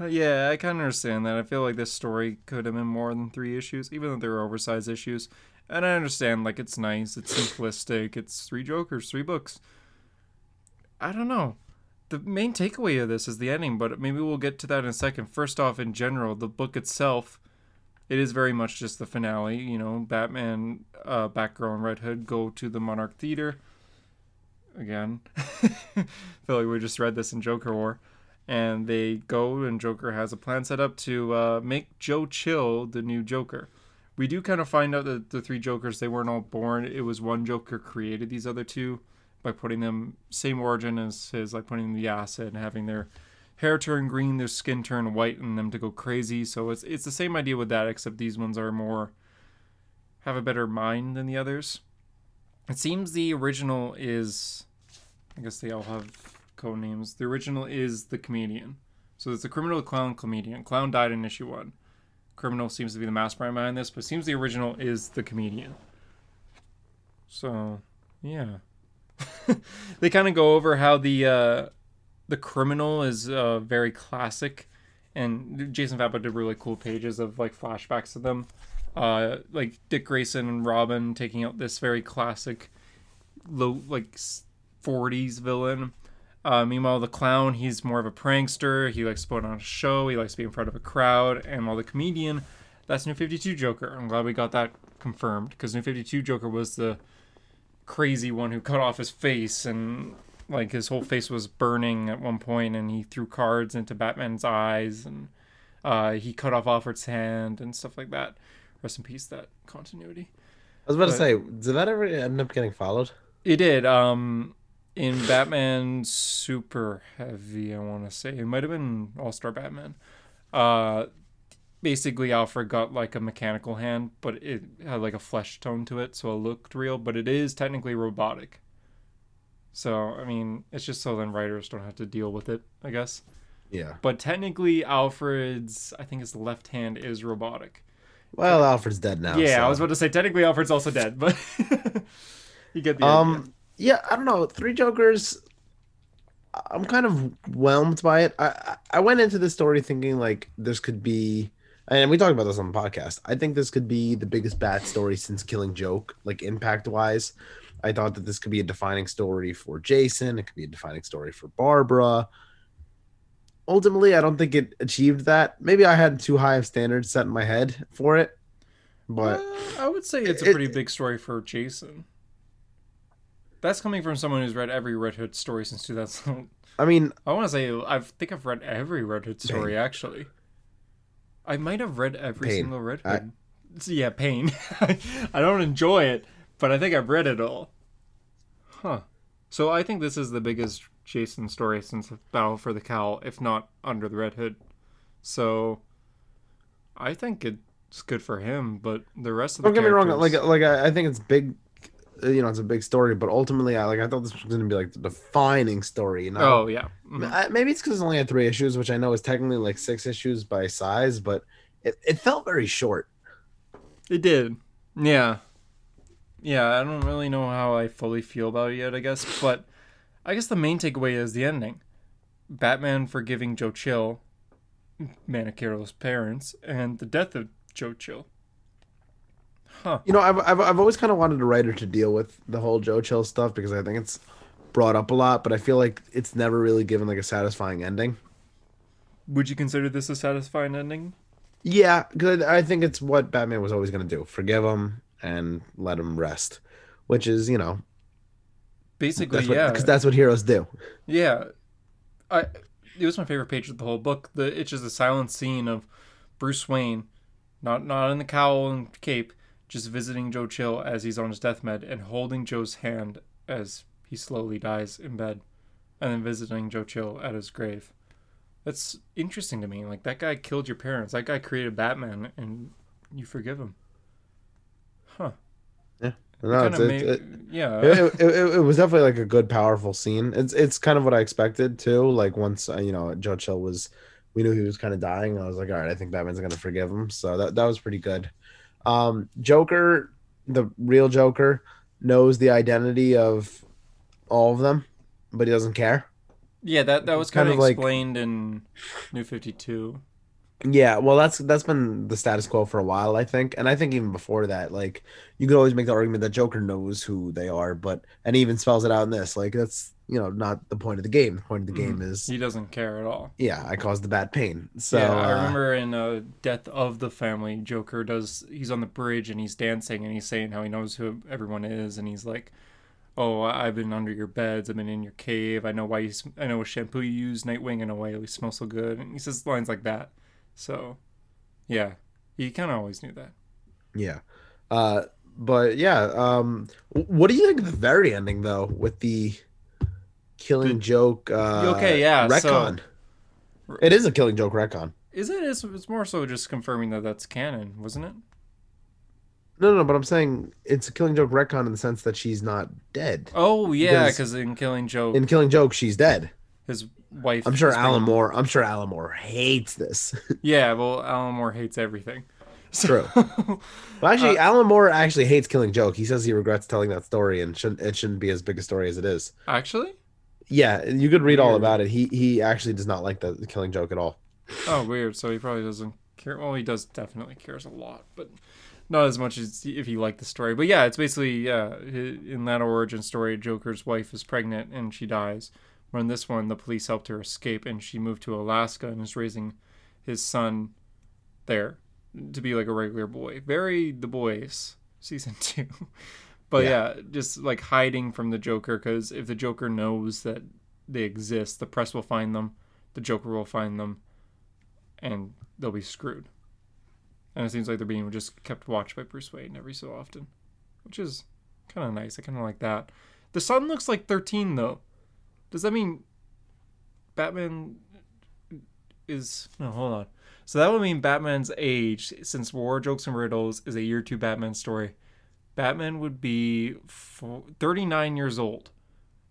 Uh, yeah, I kind of understand that. I feel like this story could have been more than three issues, even though they were oversized issues. And I understand, like, it's nice, it's simplistic, it's three Jokers, three books. I don't know. The main takeaway of this is the ending, but maybe we'll get to that in a second. First off, in general, the book itself, it is very much just the finale. You know, Batman, uh, Batgirl, and Red Hood go to the Monarch Theater. Again, <laughs> feel like we just read this in Joker War, and they go and Joker has a plan set up to uh, make Joe Chill the new Joker. We do kind of find out that the three Jokers they weren't all born. It was one Joker created these other two by putting them same origin as his, like putting the acid and having their hair turn green, their skin turn white, and them to go crazy. So it's it's the same idea with that, except these ones are more have a better mind than the others. It seems the original is, I guess they all have code names. The original is the comedian. So it's the criminal, clown, comedian. Clown died in issue one. Criminal seems to be the mastermind behind this, but seems the original is the comedian. So, yeah. <laughs> they kind of go over how the uh, the criminal is uh, very classic, and Jason Fabok did really cool pages of like flashbacks of them, uh, like Dick Grayson and Robin taking out this very classic, low like '40s villain. Uh, meanwhile, the clown, he's more of a prankster. He likes to put on a show. He likes to be in front of a crowd. And while the comedian, that's New 52 Joker. I'm glad we got that confirmed because New 52 Joker was the crazy one who cut off his face and like his whole face was burning at one point and he threw cards into Batman's eyes and uh, he cut off Alfred's hand and stuff like that. Rest in peace, that continuity. I was about to say, did that ever end up getting followed? It did. Um, in Batman Super Heavy, I want to say it might have been All Star Batman. Uh, basically Alfred got like a mechanical hand, but it had like a flesh tone to it, so it looked real. But it is technically robotic. So I mean, it's just so then writers don't have to deal with it, I guess. Yeah. But technically, Alfred's I think his left hand is robotic. Well, Alfred's dead now. yeah, so- I was about to say technically Alfred's also dead, but <laughs> you get the idea. Yeah, I don't know. Three Jokers. I'm kind of whelmed by it. I I- went into this story thinking like this could be, and we talked about this on the podcast. I think this could be the biggest bat story since Killing Joke, like impact wise. I thought that this could be a defining story for Jason. It could be a defining story for Barbara. Ultimately, I don't think it achieved that. Maybe I had too high of standards set in my head for it, but Uh, I would say it's a it- pretty big story for Jason. That's coming from someone who's read every Red Hood story since 2000. <laughs> I mean, I want to say I think I've read every Red Hood story actually. I might have read every Pain. single Red I- Hood. So, yeah, pain. <laughs> I don't enjoy it, but I think I've read it all. Huh. So I think this is the biggest Jason story since Battle for the Cowl, if not under the Red Hood. So I think it's good for him, but the rest of the don't get me wrong. Like, like I, I think it's big you know it's a big story, but ultimately, I like I thought this was going to be like the defining story. Not, Oh yeah. Mhm. I- maybe it's because it's only had three issues, which I know is technically like six issues by size, but it, it felt very short. It did. Yeah. Yeah, I don't really know how I fully feel about it yet, I guess, but I guess the main takeaway is the ending. Batman forgiving Joe Chill, Manicaro's parents, and the death of Joe Chill. Huh. You know, I've I've, I've always kind of wanted a writer to deal with the whole Joe Chill stuff because I think it's brought up a lot, but I feel like it's never really given like a satisfying ending. Would you consider this a satisfying ending? Yeah, because I think it's what Batman was always going to do: forgive him and let him rest, which is you know Basically, that's what yeah. because that's what heroes do. Yeah, I. It was my favorite page of the whole book. The it's just a silent scene of Bruce Wayne, not not in the cowl and cape, just visiting Joe Chill as he's on his deathbed and holding Joe's hand as he slowly dies in bed, and then visiting Joe Chill at his grave. That's interesting to me. Like that guy killed your parents. That guy created Batman, and you forgive him. Huh. Yeah. No, it's, Kinda it's, ma- it, yeah. it, it, it, it was definitely like a good, powerful scene. It's it's kind of what I expected too. Like once uh, you know Joe Chill was, we knew he was kind of dying. I was like, all right, I think Batman's gonna forgive him. So that that was pretty good. Um, Joker, the real Joker, knows the identity of all of them, but he doesn't care. yeah, that that was kind kind of of like- explained in New Fifty Two. Yeah, well, that's that's been the status quo for a while, I think, and I think even before that, like you could always make the argument that Joker knows who they are, but and he even spells it out in this. Like that's you know not the point of the game. The point of the game is He doesn't care at all. yeah, I caused the bad pain. So yeah, I uh, remember in uh, Death of the Family, Joker does. He's on the bridge and he's dancing and he's saying how he knows who everyone is and he's like, "Oh, I- I've been under your beds. I've been in your cave. I know why you. I know what shampoo you use, Nightwing, and why you smell so good." And he says lines like that. So, yeah, he kind of always knew that. yeah, uh, but yeah, um, what do you think of the very ending though with the killing The- joke? Uh, Okay, yeah, so- it is a killing joke retcon. Is it? It's, it's more so just confirming that that's canon, wasn't it? No, no, but I'm saying it's a killing joke retcon in the sense that she's not dead. Oh yeah, Because- in Killing Joke, In killing joke, she's dead. his wife. I'm sure Alan Moore. I'm sure Alan Moore hates this. <laughs> Yeah, well, Alan Moore hates everything. True. <laughs> Well, actually, Alan Moore actually hates Killing Joke. He says he regrets telling that story, and shouldn't it shouldn't be as big a story as it is. Actually, Yeah, you could read all about it. He he actually does not like the, the Killing Joke at all. oh weird. So he probably doesn't care. Well, he does definitely cares a lot, but not as much as if you like the story. But yeah, it's basically yeah. In that origin story, Joker's wife is pregnant and she dies. But in this one, the police helped her escape, and she moved to Alaska and is raising his son there to be like a regular boy. Very the boys season <laughs> two. But yeah. just like hiding from the Joker because if the Joker knows that they exist, the press will find them, the Joker will find them, and they'll be screwed. And it seems like they're being just kept watch by Bruce Wayne every so often, which is kind of nice. I kind of like that. The son looks like 13 though. Does that mean Batman is no? Hold on. So that would mean Batman's age, since War Jokes and Riddles is a year two Batman story. Batman would be fo- 39 years old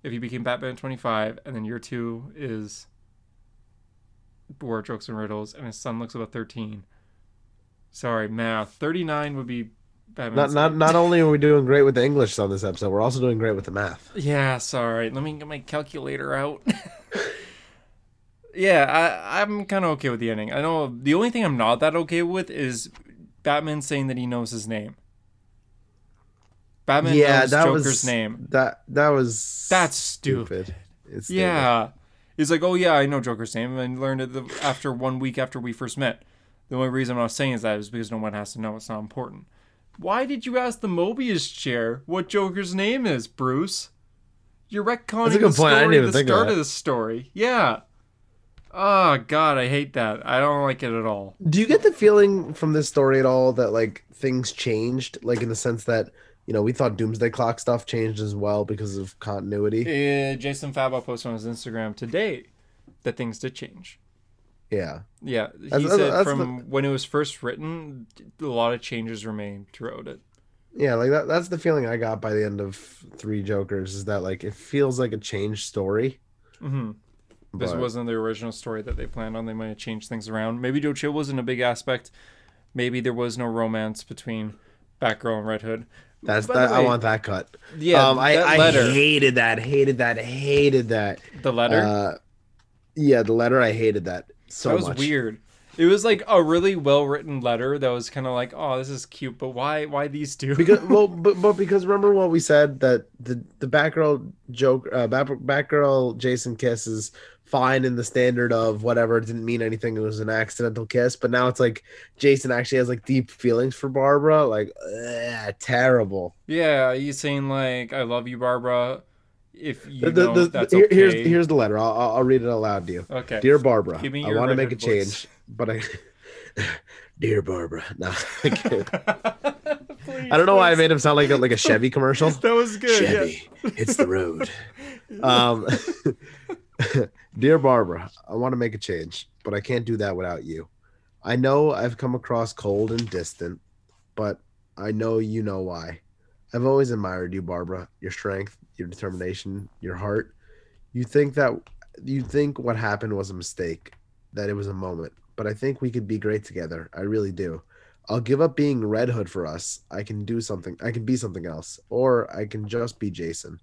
if he became Batman at 25, and then year two is War Jokes and Riddles, and his son looks about 13. Sorry, math. 39 would be Not Batman's not age. not only are we doing great with the English on this episode, we're also doing great with the math. Yeah, sorry. Let me get my calculator out. <laughs> yeah, I, I'm kind of okay with the ending. I know the only thing I'm not that okay with is Batman saying that he knows his name. Batman yeah, knows that Joker's was name. That that was That's stupid. It's stupid. Yeah. He's like, oh yeah, I know Joker's name, and I learned it the, after one week after we first met. The only reason I'm not saying is that is because no one has to know. It's not important. Why did you ask the Mobius chair what Joker's name is, Bruce? You're retconning That's a good the. I story didn't at even the of start that. of the story. Yeah. Oh God, I hate that. I don't like it at all. Do you get the feeling from this story at all that like things changed, like in the sense that you know we thought Doomsday Clock stuff changed as well because of continuity? Uh, Jason Fabok posted on his Instagram today that things did change. Yeah, Yeah, he That's- said that's from when it was first written, a lot of changes remained throughout it. Yeah, like that that's the feeling I got by the end of Three Jokers is that like it feels like a changed story. hmm This wasn't the original story that they planned on. They might have changed things around. Maybe Joe Chill wasn't a big aspect. Maybe there was no romance between Batgirl and Red Hood. That's that I want that cut. Yeah, um, I, I hated that, hated that, hated that. the letter. Uh, yeah, the letter I hated that so that was much. weird. It was like a really well written letter that was kind of like, oh, this is cute, but why? Why these two? because <laughs> well, but, but because remember what we said that the the Batgirl joke, uh, Bat, Batgirl Jason kiss is fine in the standard of whatever it didn't mean anything. It was an accidental kiss, but now it's like Jason actually has like deep feelings for Barbara. Like, ugh, terrible. yeah, he's saying like, I love you, Barbara. If you The- the- that's okay. Here's here's the letter. I'll, I'll read it aloud to you. okay. Dear Barbara, I want to make a voice. change, but I. <laughs> Dear Barbara, no, I. Please, <laughs> I don't know why I made him sound like a, like a Chevy commercial. <laughs> That was good. yeah. Chevy, it's the road. Um, dear Barbara, I want to make a change, but I can't do that without you. I know I've come across cold and distant, but I know you know why. I've always admired you, Barbara. Your strength, your determination, your heart. You think that you think what happened was a mistake, that it was a moment, but I think we could be great together. I really do. I'll give up being Red Hood for us. I can do something. I can be something else, or I can just be Jason.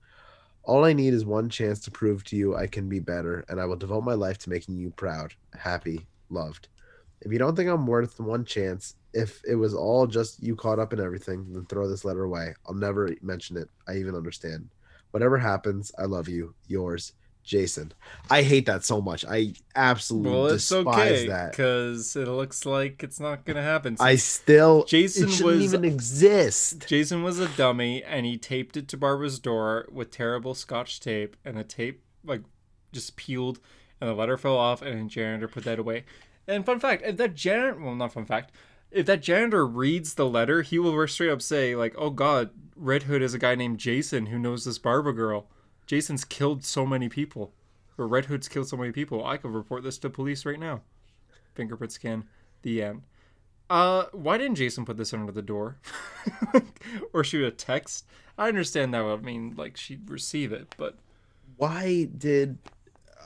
All I need is one chance to prove to you I can be better, and I will devote my life to making you proud, happy, loved. If you don't think I'm worth one chance, if it was all just you caught up in everything, then throw this letter away. I'll never mention it. I even understand. Whatever happens, I love you. Yours, Jason. I hate that so much. I absolutely Well, it's despise okay that. because it looks like it's not gonna happen. I still Jason it shouldn't was- even exist. Jason was a dummy and he taped it to Barbara's door with terrible scotch tape and the tape like just peeled and the letter fell off and the janitor put that away. And fun fact, if that janitor well not fun fact, if that janitor reads the letter, he will straight up say, like, oh god, Red Hood is a guy named Jason who knows this Barbara girl. Jason's killed so many people. Or Red Hood's killed so many people. I could report this to police right now. Fingerprint scan. The end. Uh, why didn't Jason put this under the door? <laughs> or shoot a text? I understand that would mean like she'd receive it, but Why did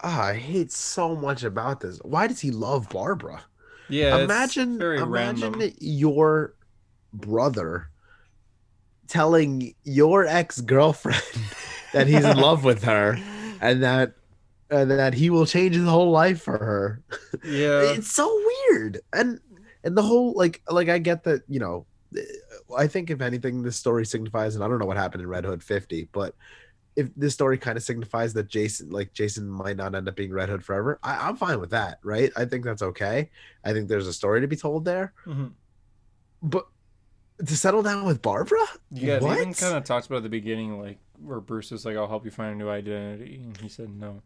ah, I hate so much about this. Why does he love Barbara? yeah, imagine imagine random. your brother telling your ex-girlfriend <laughs> that he's in love with her <laughs> and that and that he will change his whole life for her. Yeah, it's so weird and and the whole like like i get that you know i think if anything this story signifies and i don't know what happened in red hood 50 but if this story kind of signifies that jason like jason might not end up being red hood forever I, i'm fine with that right i think that's okay i think there's a story to be told there Mhm. but to settle down with barbara yeah. They even kind of talked about at the beginning, like where Bruce was like, "I'll help you find a new identity," and he said no.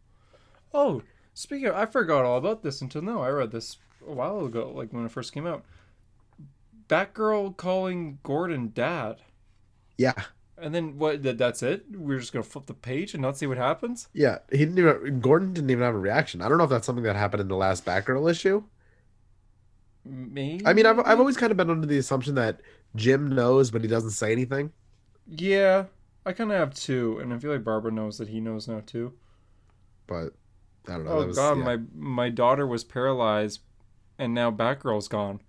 Oh, speaking of, I forgot all about this until now. I read this a while ago, like when it first came out. Batgirl calling Gordon dad. yeah And then what? That, that's it. We're just gonna flip the page and not see what happens. yeah he didn't even gordon didn't even have a reaction i don't know if that's something that happened in the last batgirl issue Me? i mean i've, I've always kind of been under the assumption that jim knows but he doesn't say anything Yeah, I kind of have two, and I feel like Barbara knows that he knows now too. but I don't know. Oh was, God, yeah. my my daughter was paralyzed, and now Batgirl's gone,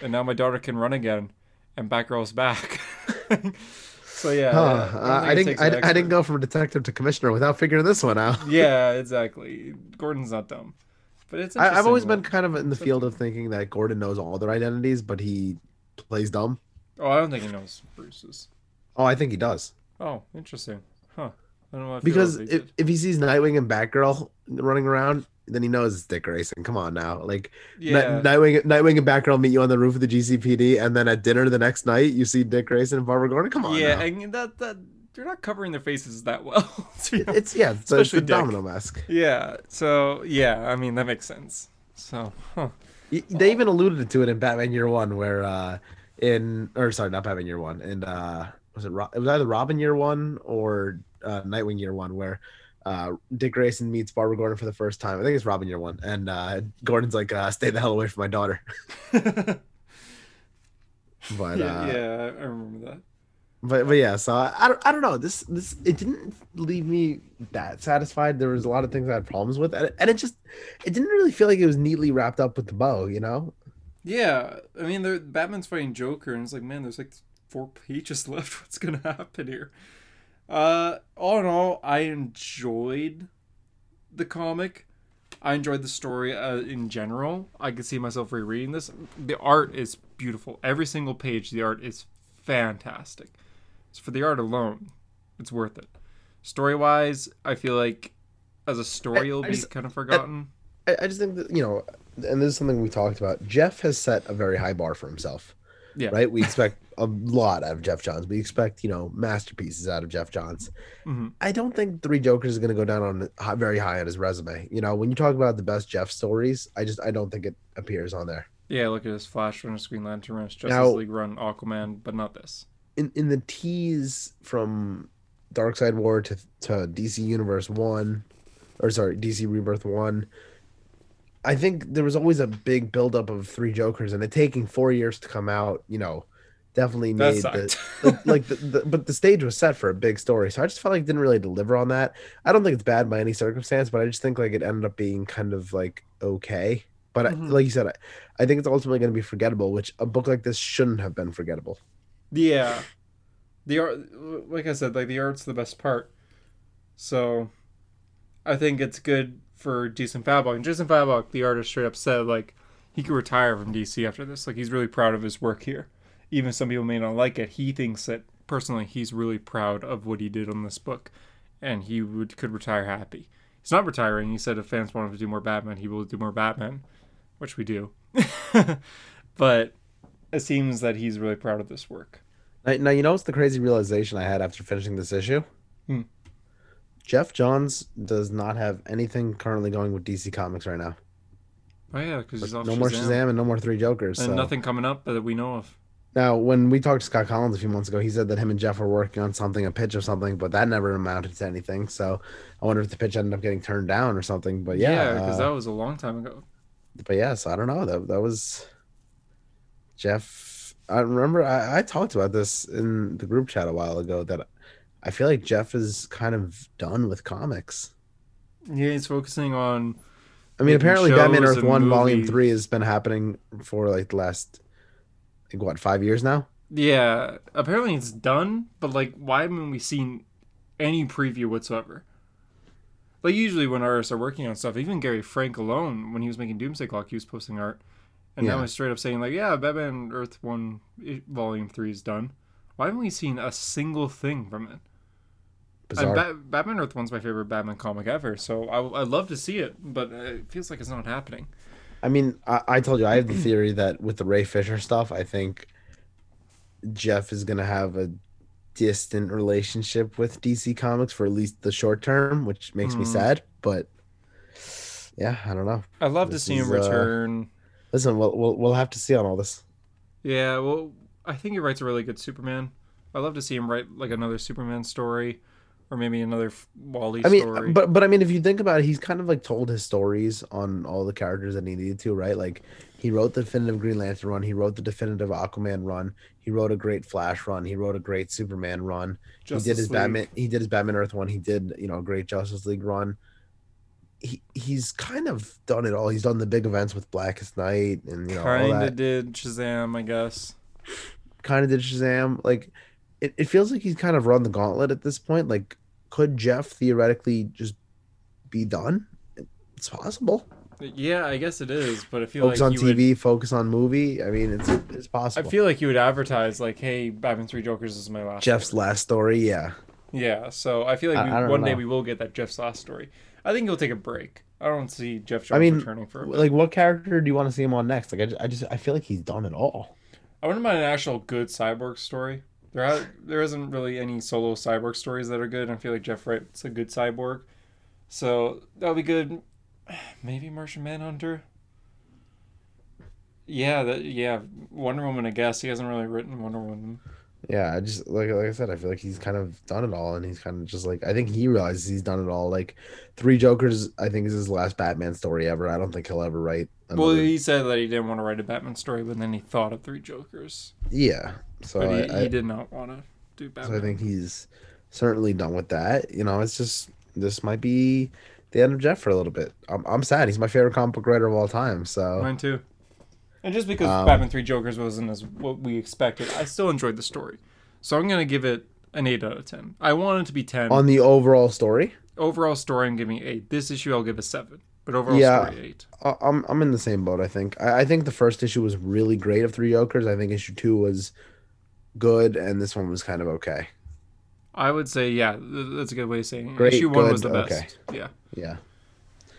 and now my daughter can run again, and Batgirl's back. <laughs> so yeah, Huh, yeah, uh, I didn't. I, I didn't go from detective to commissioner without figuring this one out. Yeah, <laughs> exactly. Gordon's not dumb, but it's. I, I've always interesting, been kind of in the field of thinking that Gordon knows all their identities, but he plays dumb. Oh, I don't think he knows Bruce's. Oh, I think he does Oh, interesting. Huh. I don't know. If because if, if he sees Nightwing and Batgirl running around, then he knows it's Dick Grayson. Come on now, like yeah, Nightwing, Nightwing and Batgirl meet you on the roof of the GCPD, and then at dinner the next night you see Dick Grayson and Barbara Gordon. Come on, yeah, now. and that that they're not covering their faces that well. <laughs> to be It- it's yeah, it's, it's Especially Dick. domino mask. Yeah. So yeah, I mean that makes sense. So huh. They even alluded to it in Batman Year One, where uh in or sorry, not Batman Year One, and uh was it it was either Robin Year One or uh, Nightwing Year One, where uh Dick Grayson meets Barbara Gordon for the first time. I think it's Robin Year One, and uh Gordon's like, uh, "Stay the hell away from my daughter." <laughs> But yeah, uh, yeah, I remember that. but but yeah, so I, I don't I don't know. This this it didn't leave me that satisfied. There was a lot of things I had problems with, and it, and it just it didn't really feel like it was neatly wrapped up with the bow. You know? Yeah, I mean, Batman's fighting Joker, and it's like, man, there's like four pages <laughs> left. What's gonna happen here? Uh, all in all, I enjoyed the comic. I enjoyed the story uh, in general. I could see myself rereading this. The art is beautiful. Every single page, the art is fantastic. So for the art alone, it's worth it. Story wise, I feel like as a story, it'll be kind of forgotten. I, I just think that you know, and this is something we talked about. Geoff has set a very high bar for himself. Yeah. Right. We expect a lot out of Geoff Johns. We expect you know masterpieces out of Geoff Johns. hmm I don't think Three Jokers is going to go down on very high on his resume. You know, when you talk about the best Geoff stories, I just I don't think it appears on there. Yeah, look at his Flash run, Green Lantern run, Justice Now- League run, Aquaman, but not this. In in the tease from Darkseid War to to DC Universe One, or sorry, DC Rebirth One. I think there was always a big buildup of Three Jokers, and it taking four years to come out. You know, definitely made the, sucked. <laughs> like, the, the, but the stage was set for a big story so i just felt like it didn't really deliver on that i don't think it's bad by any circumstance but i just think like it ended up being kind of like okay but Mhm. I, like you said I, I think it's ultimately going to be forgettable which a book like this shouldn't have been forgettable Yeah, the art, like I said, like the art's the best part. So, I think it's good for Jason Fabok. And Jason Fabok, the artist, straight up said like he could retire from DC after this. Like he's really proud of his work here. Even some people may not like it. He thinks that personally he's really proud of what he did on this book, and he would could retire happy. He's not retiring. He said if fans want him to do more Batman, he will do more Batman, which we do. <laughs> but it seems that he's really proud of this work. now, you know what's the crazy realization i had after finishing this issue Hmm. geoff johns does not have anything currently going with dc comics right now Oh yeah, because no more Shazam. shazam and no more three jokers and so. nothing coming up that we know of. Now, when we talked to Scott Kolins a few months ago, he said that him and Geoff were working on something, a pitch or something, but that never amounted to anything. So I wonder if the pitch ended up getting turned down or something. But yeah, Yeah, because uh, that was a long time ago. but yes, I don't know. That that was Geoff. I remember I, I talked about this in the group chat a while ago that I feel like Geoff is kind of done with comics. Yeah, he's focusing on. I mean, apparently, Batman Earth One Volume. Three has been happening for like the last, like what, five years now. Yeah, apparently it's done, but like, why haven't we seen any preview whatsoever? Like usually when artists are working on stuff, even Gary Frank alone, when he was making Doomsday Clock, he was posting art, and now Yeah. he's straight up saying like, "Yeah, Batman Earth One Volume Three is done." Why haven't we seen a single thing from it? Bat- Batman Earth One's my favorite Batman comic ever, so I I'd love to see it, but it feels like it's not happening. I mean, I, I told you I have the <clears throat> theory that with the Ray Fisher stuff, I think Geoff is gonna have a distant relationship with DC Comics for at least the short term, which makes me Hmm. sad. But yeah, I don't know. I'd love to This see him is, uh, return. Listen, we'll we'll, we'll have to see on all this. Yeah, well, I think he writes a really good Superman. I'd love to see him write like another Superman story, or maybe another F- Wally I mean, uh, story. but but I mean, if you think about it, he's kind of like told his stories on all the characters that he needed to, right? Like he wrote the definitive Green Lantern run, he wrote the definitive Aquaman run, he wrote a great Flash run, he wrote a great Superman run. he did his League. Batman. He did his Batman Earth one. He did you know a great Justice League run. He he's kind of done it all. He's done the big events with Blackest Night and you know all kind that. of did Shazam, I guess. Kind of did Shazam. Like it, it feels like he's kind of run the gauntlet at this point. Like could Geoff theoretically just be done? It's possible. Yeah, I guess it is, but I feel Focus like on he would- TV. Focus on movie. I mean, it's it's possible. I feel like you would advertise like, "Hey, Batman Three Jokers is my last." Geoff's story." last story. Yeah. Yeah, so I feel like we, I one day we will get that Geoff's last story. I think he'll take a break. I don't see Geoff Johns I mean, returning for. Like, what character do you want to see him on next? Like, I just, I just, I feel like he's done it all. I wouldn't mind an actual good cyborg story. There, ha- there isn't really any solo cyborg stories that are good. I feel like Geoff writes a good cyborg, so that'll be good. <sighs> Maybe Martian Manhunter. Yeah, that yeah, Wonder Woman. I guess he hasn't really written Wonder Woman. Yeah, I just like like I said, I feel like he's kind of done it all, and he's kind of just like I think he realizes he's done it all. Like Three Jokers, I think is his last Batman story ever. I don't think he'll ever write. Well, he said that he didn't want to write a Batman story, but then he thought of Three Jokers, yeah. So he, I, he did not want to. do Batman. So I think he's certainly done with that. You know, it's just this might be the end of Geoff for a little bit. I'm, I'm sad. He's my favorite comic book writer of all time. So Mine too. And just because Um, Batman Three Jokers wasn't as what we expected, I still enjoyed the story. So I'm gonna give it an eight out of ten. I want it to be ten. on the overall story, overall story, I'm giving eight. This issue, I'll give a seven. But overall Yeah. story, eight. I- I'm I'm in the same boat. I think. I, I think the first issue was really great of Three Jokers. I think issue two was good, and this one was kind of okay. I would say, yeah, that's a good way of saying it. Great, issue one good, was the best. okay. Yeah. Yeah.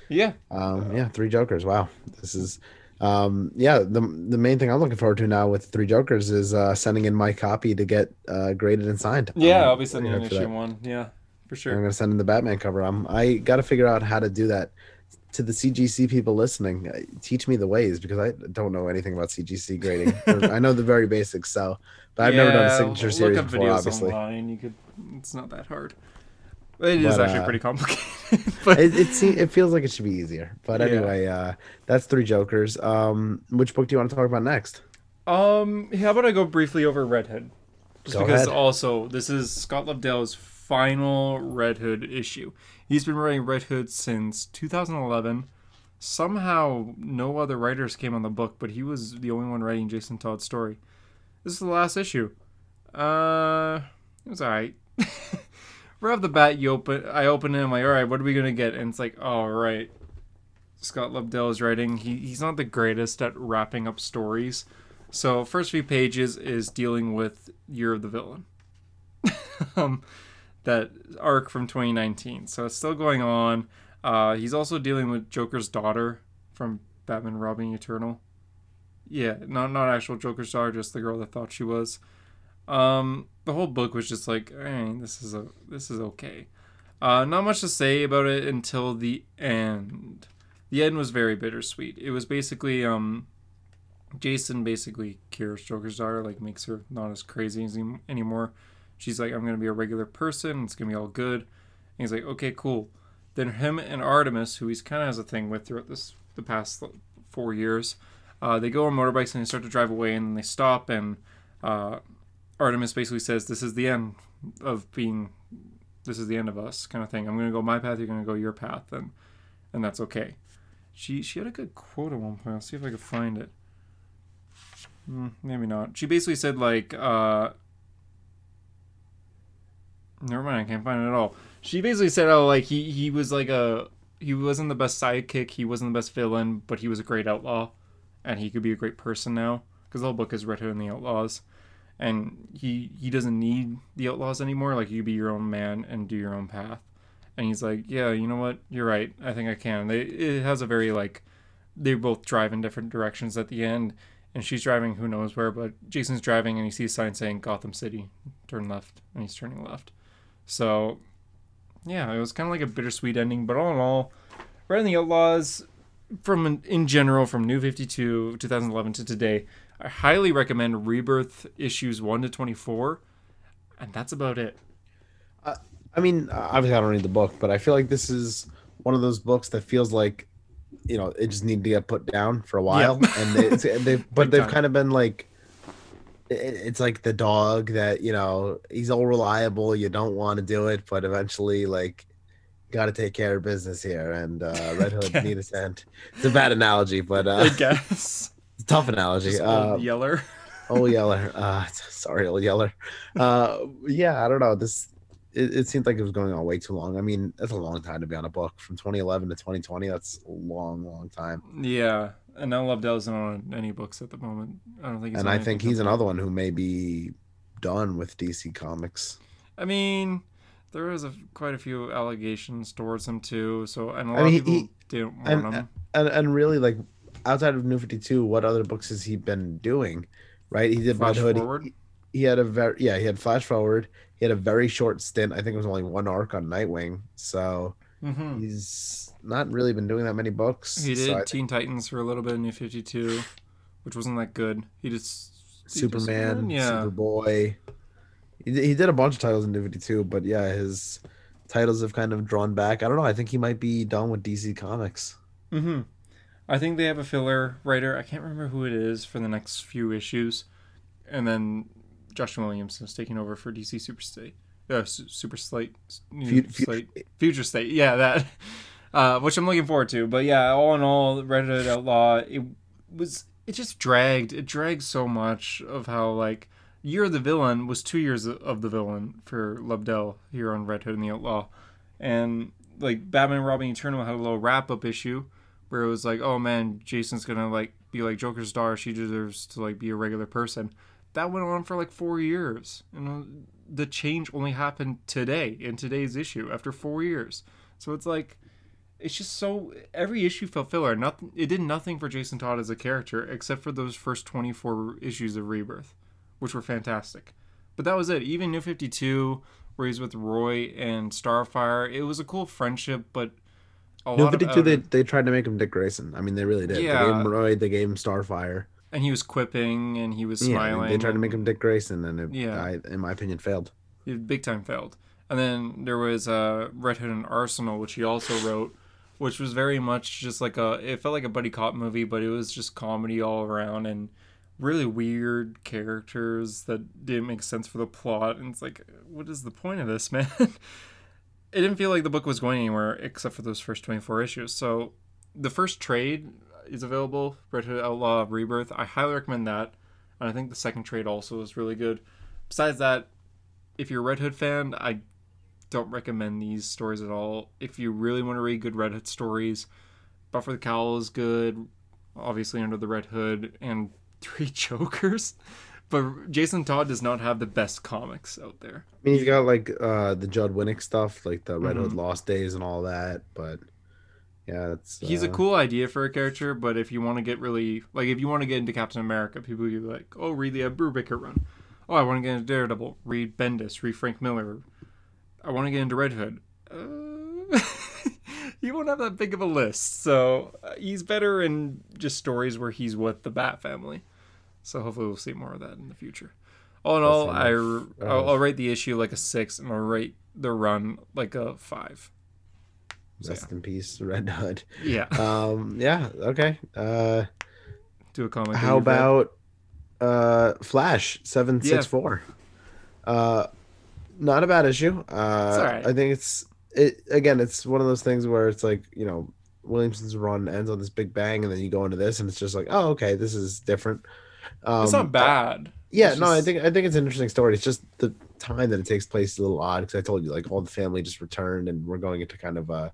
Yeah. Um, yeah, Three Jokers. Wow, this is. Um, yeah, the the main thing I'm looking forward to now with Three Jokers is uh, sending in my copy to get uh, graded and signed. Yeah, Um, I'll be sending in looking issue that. one. Yeah, for sure. I'm gonna send in the Batman cover. I'm I got to figure out how to do that. To the CGC people listening, uh, teach me the ways because I don't know anything about CGC grading. <laughs> I know the very basics, so but I've never done a Yeah, signature look series up before. videos Obviously, online. You could. It's not that hard. It is But, actually uh, pretty complicated. <laughs> but it it, se- it feels like it should be easier. But Yeah. anyway, uh, that's Three Jokers. Um, which book do you want to talk about next? Um, how about I go briefly over Red Hood, Just Go because ahead. also this is Scott Lobdell's final Red Hood issue. He's been writing Red Hood since 2011. Somehow, no other writers came on the book, but he was the only one writing Jason Todd's story. This is the last issue. Uh, it was alright. <laughs> right off the bat, you open, I open it. I'm like, all right, what are we gonna get? And it's like, all right, Scott Lobdell is writing. He, he's not the greatest at wrapping up stories. So first few pages is dealing with Year of the Villain. <laughs> um, that arc from 2019. So it's still going on. Uh, he's also dealing with Joker's daughter from Batman Robin Eternal. Yeah, not not actual Joker's daughter, just the girl that thought she was. Um, the whole book was just like, eh, this is a this is okay. Uh, not much to say about it until the end. The end was very bittersweet. It was basically um, Jason basically cures Joker's daughter, like makes her not as crazy anymore. She's like, I'm gonna be a regular person. It's gonna be all good. And he's like, okay, cool. Then him and Artemis, who he's kind of has a thing with throughout this the past four years, uh, they go on motorbikes and they start to drive away, and they stop, and uh, Artemis basically says, "This is the end of being. This is the end of us," kind of thing. I'm gonna go my path. You're gonna go your path, and and that's okay. She she had a good quote at one point. I'll see if I can find it. Hmm, maybe not. She basically said like, uh, never mind. I can't find it at all. She basically said, "Oh, like he he was like a he wasn't the best sidekick. He wasn't the best villain, but he was a great outlaw, and he could be a great person now because the whole book is Red Hood and the Outlaws." And he he doesn't need the outlaws anymore. Like you be your own man and do your own path. And he's like, yeah, you know what? You're right. I think I can. They it has a very like they both drive in different directions at the end, and she's driving who knows where, but Jason's driving and he sees a sign saying Gotham City, turn left, and he's turning left. So yeah, it was kind of like a bittersweet ending, but all in all, Red and the Outlaws from in general from New 52 2011 to today, I highly recommend Rebirth issues 1 to 24, and that's about it. Uh, I mean, uh, obviously, I don't read the book, but I feel like this is one of those books that feels like, you know, it just needed to get put down for a while, yeah. and they, they <laughs> but Big they've time. kind of been like, it's like the dog that you know he's all reliable. You don't want to do it, but eventually, like, got to take care of business here. And uh, <laughs> Red Hood need a scent. It's a bad analogy, but uh, I guess. <laughs> tough analogy. Just Uh, old Yeller. Old <laughs> Yeller. Uh, sorry, Old Yeller. Uh, yeah, I don't know. This it, it seemed like it was going on way too long. I mean, that's a long time to be on a book from 2011 to 2020. That's a long, long time. Yeah, and now Lobdell isn't on any books at the moment. I don't think. He's and I think he's another one who may be done with DC Comics. I mean, there was a, quite a few allegations towards him too. So and a I lot mean, of people he- didn't want and- him. Uh, and and really, like outside of New 52, what other books has he been doing? Right? He did Flash Hood. Forward? He, he had a very yeah. He had Flash Forward. He had a very short stint. I think it was only one arc on Nightwing. So. Hmm He's not really been doing that many books. He did so I think Teen Titans for a little bit in New Fifty Two, which wasn't that good. He just he just- Superman, yeah. Superboy. He, did- he did a bunch of titles in New 52, but yeah, his titles have kind of drawn back. I don't know. I think he might be done with DC Comics. hmm I think they have a filler writer. I can't remember who it is for the next few issues, and then Joshua Williamson is taking over for DC Super State. Uh, Su- Super Slate, new Fu- fu- Slate, Future State. Yeah, that. <laughs> Uh, which I'm looking forward to. But yeah, all in all, Red Hood Outlaw, it was it just dragged. It dragged so much of how like Year of the Villain was two years of the villain for Lobdell here on Red Hood and the Outlaw, and like Batman and Robin Eternal had a little wrap up issue where it was like, oh man, Jason's gonna like be like Joker's daughter. She deserves to like be a regular person. That went on for like four years. You know, the change only happened today in today's issue after four years. So it's like, it's just so every issue felt filler. Nothing. It did nothing for Jason Todd as a character except for those first twenty four issues of Rebirth, which were fantastic. But that was it. Even New Fifty Two, where he's with Roy and Starfire, it was a cool friendship, but. A New lot of 52, they, they tried to make him Dick Grayson. I mean, they really did. Yeah. They gave him Roy, they gave him Starfire. And he was quipping and he was smiling. Yeah, they tried to make him Dick Grayson, and it, Yeah. I, in my opinion, failed. It big time failed. And then there was uh, Red Hood and Arsenal, which he also wrote, which was very much just like a. It felt like a buddy cop movie, but it was just comedy all around and really weird characters that didn't make sense for the plot. And it's like, what is the point of this, <laughs> man? it didn't feel like the book was going anywhere except for those first twenty four issues. So the first trade is available, Red Hood Outlaw Rebirth. I highly recommend that. And I think the second trade also is really good. Besides that, if you're a Red Hood fan, I don't recommend these stories at all. If you really want to read good Red Hood stories, Buffer the Cowl is good, obviously under the Red Hood, and <laughs> Three Jokers. But Jason Todd does not have the best comics out there. I mean, he's got like uh the Judd Winick stuff, like the Red Hood Mhm. Lost Days and all that. But yeah, that's He's a uh, cool idea for a character, but if you want to get really like if you want to get into Captain America, people be like, "Oh, read the Ed Brubaker run." Oh, I want to get into Daredevil. Read Bendis. Read Frank Miller. I want to get into Red Hood. Uh, <laughs> you won't have that big of a list, so uh, he's better in just stories where he's with the Bat family. So hopefully we'll see more of that in the future. All in all, I, I'll, I'll rate the issue like a six, and I'll rate the run like a five. Rest in peace, <laughs> Red Hood. yeah. Um, yeah, okay. Uh, Do a comic. that how you've read. about uh Flash seven six four? Uh, not a bad issue. Uh, It's alright. I think it's it again. It's one of those things where it's like you know Williamson's run ends on this big bang, and then you go into this, and it's just like, oh, okay, this is different. Um, It's not bad. Yeah, It's no, I think I think it's an interesting story. It's just the time that it takes place is a little odd because I told you like all the family just returned and we're going into kind of a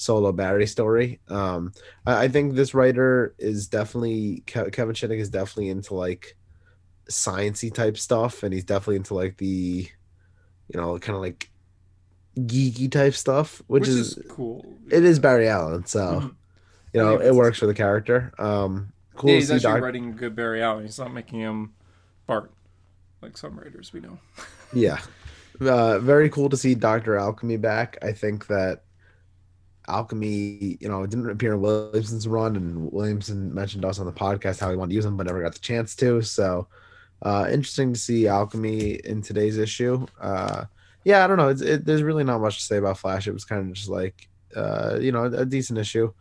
solo Barry story. Um, I, I think this writer is definitely Ke- Kevin Chittick is definitely into like sciency type stuff, and he's definitely into like the you know kind of like geeky type stuff, which, is, cool. it is Barry Allen, so Mhm. you know Yeah, it works for the character. Um, cool yeah, he's see actually Doc- writing good Barry Allen. He's not making him Bart, like some writers we know. Yeah. Uh, very cool to see Dr. Alchemy back. I think that Alchemy, you know, it didn't appear in Williamson's run, and Williamson mentioned us on the podcast how he wanted to use them, but never got the chance to. So, uh, interesting to see Alchemy in today's issue. Uh, yeah, I don't know. It, there's really not much to say about Flash. It was kind of just like, uh, you know, a decent issue.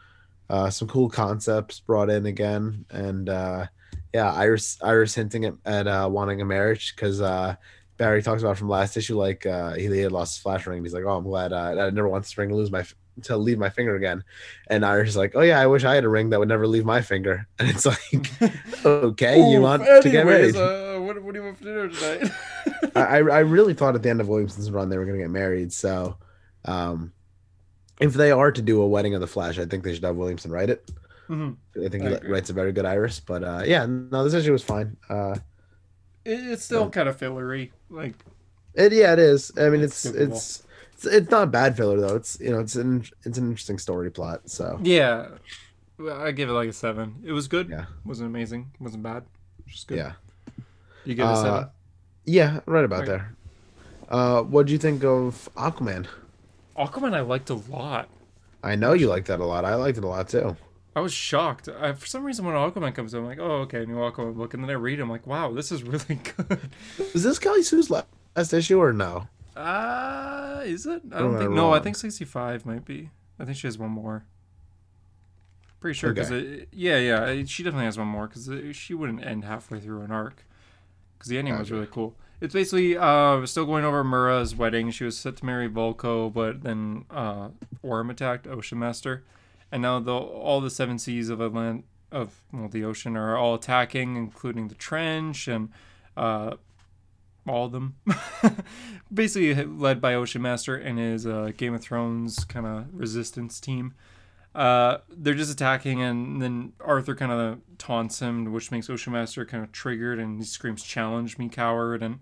Uh, some cool concepts brought in again, and uh, yeah, Iris Iris hinting at, at uh, wanting a marriage because uh, Barry talks about from last issue, like uh, he, he had lost his flash ring. He's like, "Oh, I'm glad uh, I never want this ring to lose my to leave my finger again." And Iris is like, "Oh yeah, I wish I had a ring that would never leave my finger." <laughs> And it's like, <laughs> okay, you Oof, want to get married? Uh, what, what do you want for dinner tonight? <laughs> I, I really thought at the end of Williamson's run they were going to get married. So, um, if they are to do a wedding of the Flash, I think they should have Williamson write it. Mhm. I think I he agree. writes a very good Iris. But uh, yeah, no, this issue was fine. Uh, It, it's still kind of fillery. Like It yeah, it is. I mean, It's it's it's it's, it's not bad filler though. It's you know, it's an it's an interesting story plot. So yeah, I give it like a seven. It was good. Yeah. wasn't amazing. wasn't bad. Just good. yeah, You give it a Uh, seven. yeah, right about there. Uh, what do you think of Aquaman? Aquaman, I liked a lot. I know you like that a lot. I liked it a lot too. I was shocked. I, for some reason, when Aquaman comes I'm like, oh, okay, new Aquaman book. And then I read it, I'm like, wow, this is <laughs> really good. Is this Kelly Sue's la- last issue or no? Uh, is it? I don't think. No, I think 65 might be. I think she has one more. Pretty sure, because Okay. yeah, yeah, she definitely has one more because she wouldn't end halfway through an arc. Because the ending was really cool. It's basically uh still going over Mera's wedding. She was set to marry Vulko, but then uh Orm attacked Ocean Master, and now the all the seven seas of Atlant of well the ocean are all attacking, including the trench and uh all of them. <laughs> basically led by Ocean Master and his uh, Game of Thrones kind of resistance team. Uh, they're just attacking, and then Arthur kind of taunts him, which makes Ocean Master kind of triggered, and he screams, "Challenge me, coward!" And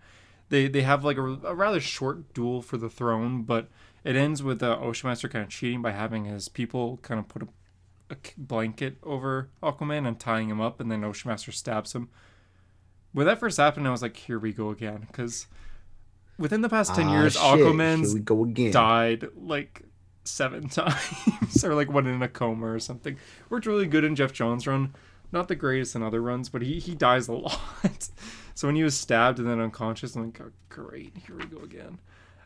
they they have like a, a rather short duel for the throne, but it ends with uh, Ocean Master kind of cheating by having his people kind of put a, a blanket over Aquaman and tying him up, and then Ocean Master stabs him. When that first happened, I was like, "Here we go again," because within the past ten Ah, years, shit, Aquaman's we go again. died like seven <laughs> times or like one in a coma or something. Worked really good in Geoff Johns' run. Not the greatest in other runs, but he, he dies a <laughs> lot. so when he was stabbed and then unconscious, I'm like, oh, great, here we go again.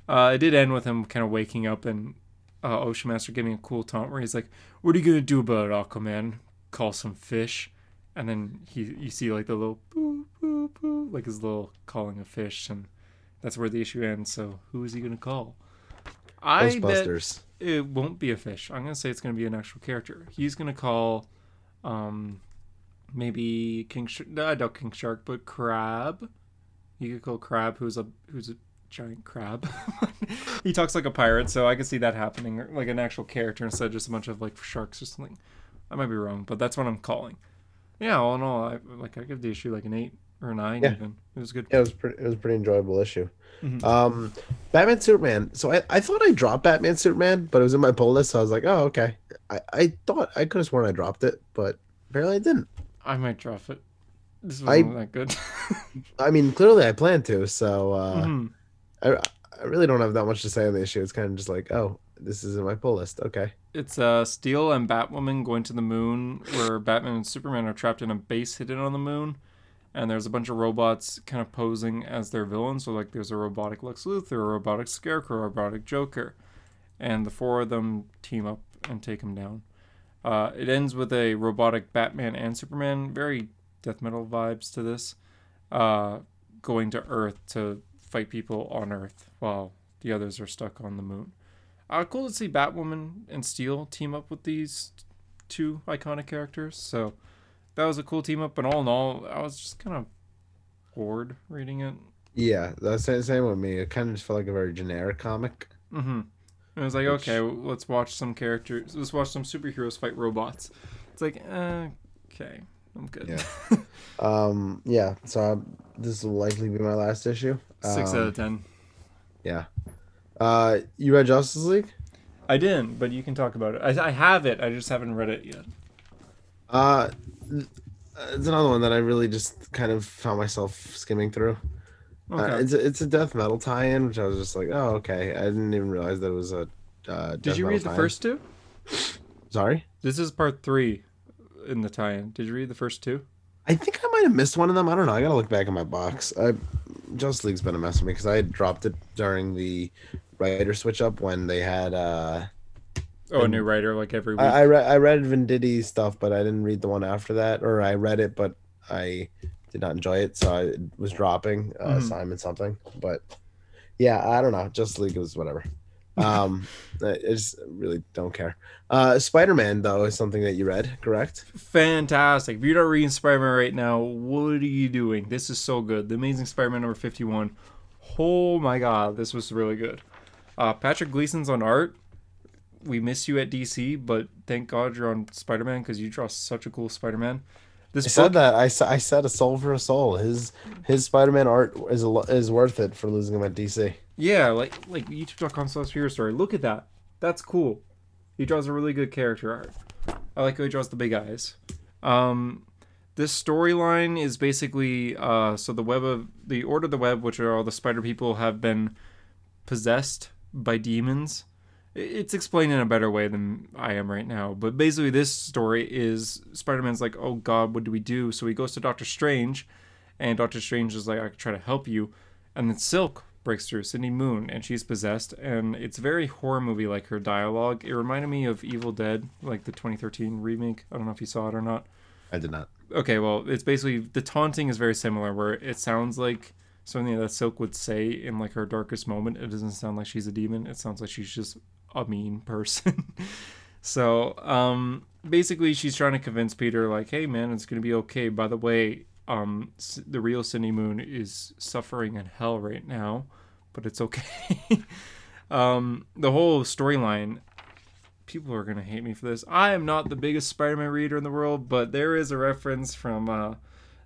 Uh, it did end with him kind of waking up and uh, Ocean Master giving a cool taunt where he's like, "What are you gonna do about it, Aquaman? Call some fish?" And then he you see like the little boo boo boo, like his little calling of fish, and that's where the issue ends. So who is he gonna call? I bet it won't be a fish. I'm gonna say it's gonna be an actual character. He's gonna call, um, maybe King. Sh- no, I doubt King Shark, but Crab. You could call Crab, who's a who's a giant crab. <laughs> he talks like a pirate, so I could see that happening, or like an actual character instead of just a bunch of like sharks or something. I might be wrong, but that's what I'm calling. Yeah, all in all, I like I give the issue like an eight or a nine Yeah. even. It was good. Yeah, it was pretty. It was a pretty enjoyable issue. Mhm. Um, Batman Superman. So I, I thought I dropped Batman Superman, but it was in my pull list. So I was like, oh okay. I, I thought I could have sworn I dropped it, but apparently I didn't. I might drop it. This I- wasn't that good. <laughs> I mean, clearly I plan to. So uh, Mhm. I I really don't have that much to say on the issue. It's kind of just like, oh, this is in my pull list. Okay. It's uh, Steel and Batwoman going to the moon, where Batman and Superman are trapped in a base hidden on the moon, and there's a bunch of robots kind of posing as their villains. So like, there's a robotic Lex Luthor, a robotic Scarecrow, a robotic Joker, and the four of them team up and take him down. Uh, it ends with a robotic Batman and Superman, very death metal vibes to this, uh, going to Earth to fight people on Earth while the others are stuck on the moon. Uh, cool to see Batwoman and Steel team up with these two iconic characters. So that was a cool team up. But all in all, I was just kind of bored reading it. Yeah, that's the same with me. It kind of just felt like a very generic comic. Mm-hmm. And I was like, Which- okay, let's watch some characters. Let's watch some superheroes fight robots. It's like, uh, okay, I'm good. Yeah. <laughs> Um, yeah. So um, this will likely be my last issue. Six Um, out of ten. Yeah. Uh, you read Justice League? I didn't, but you can talk about it. I, I have it. I just haven't read it yet. Uh, it's another one that I really just kind of found myself skimming through. Okay. Uh, it's a, it's a death metal tie-in, which I was just like, oh, okay. I didn't even realize that it was a. Uh, Did you read the tie-in. first two? Sorry, This is part three in the tie-in. Did you read the first two? I think I might have missed one of them. I don't know. I gotta look back in my box. I, Justice League's been a mess for me because I had dropped it during the writer switch up when they had. uh Oh, a new writer like every week. I I, re- I read Venditti stuff, but I didn't read the one after that, or I read it, but I did not enjoy it, so I was dropping uh, Mhm. Simon something. But yeah, I don't know. Justice League was whatever. Um, I just really don't care. Uh, Spider Man though is something that you read, correct? Fantastic. If you're not reading Spider-Man right now, what are you doing? This is so good. The Amazing Spider-Man number 51. Oh my god, this was really good. Uh, Patrick Gleason's on art. We miss you at DC, but thank God you're on Spider-Man because you draw such a cool Spider-Man. This I book, said that. I, I said a soul for a soul. His his Spider Man art is is worth it for losing him at DC. Yeah, like like youtube.com slash hero story. Look at that. That's cool. He draws a really good character art. I like how he draws the big eyes. Um, this storyline is basically uh, so the web of the order of the web, which are all the spider people, have been possessed by demons. It's explained in a better way than I am right now, but basically, this story is Spider-Man's like, "Oh God, what do we do?" So he goes to Doctor Strange, and Doctor Strange is like, "I can try to help you," and then Silk breaks through Cindy Moon, and she's possessed, and it's very horror movie like her dialogue. It reminded me of Evil Dead, like the 2013 remake. I don't know if you saw it or not I did not. okay, well, it's basically the taunting is very similar, where it sounds like something that Silk would say in like her darkest moment. It doesn't sound like she's a demon. It sounds like she's just a mean person. <laughs> so, um, basically, she's trying to convince Peter, like, "Hey, man, it's gonna be okay." By the way, um, the real Cindy Moon is suffering in hell right now, but it's okay. <laughs> um, the whole storyline. People are gonna hate me for this. I am not the biggest Spider-Man reader in the world, but there is a reference from uh,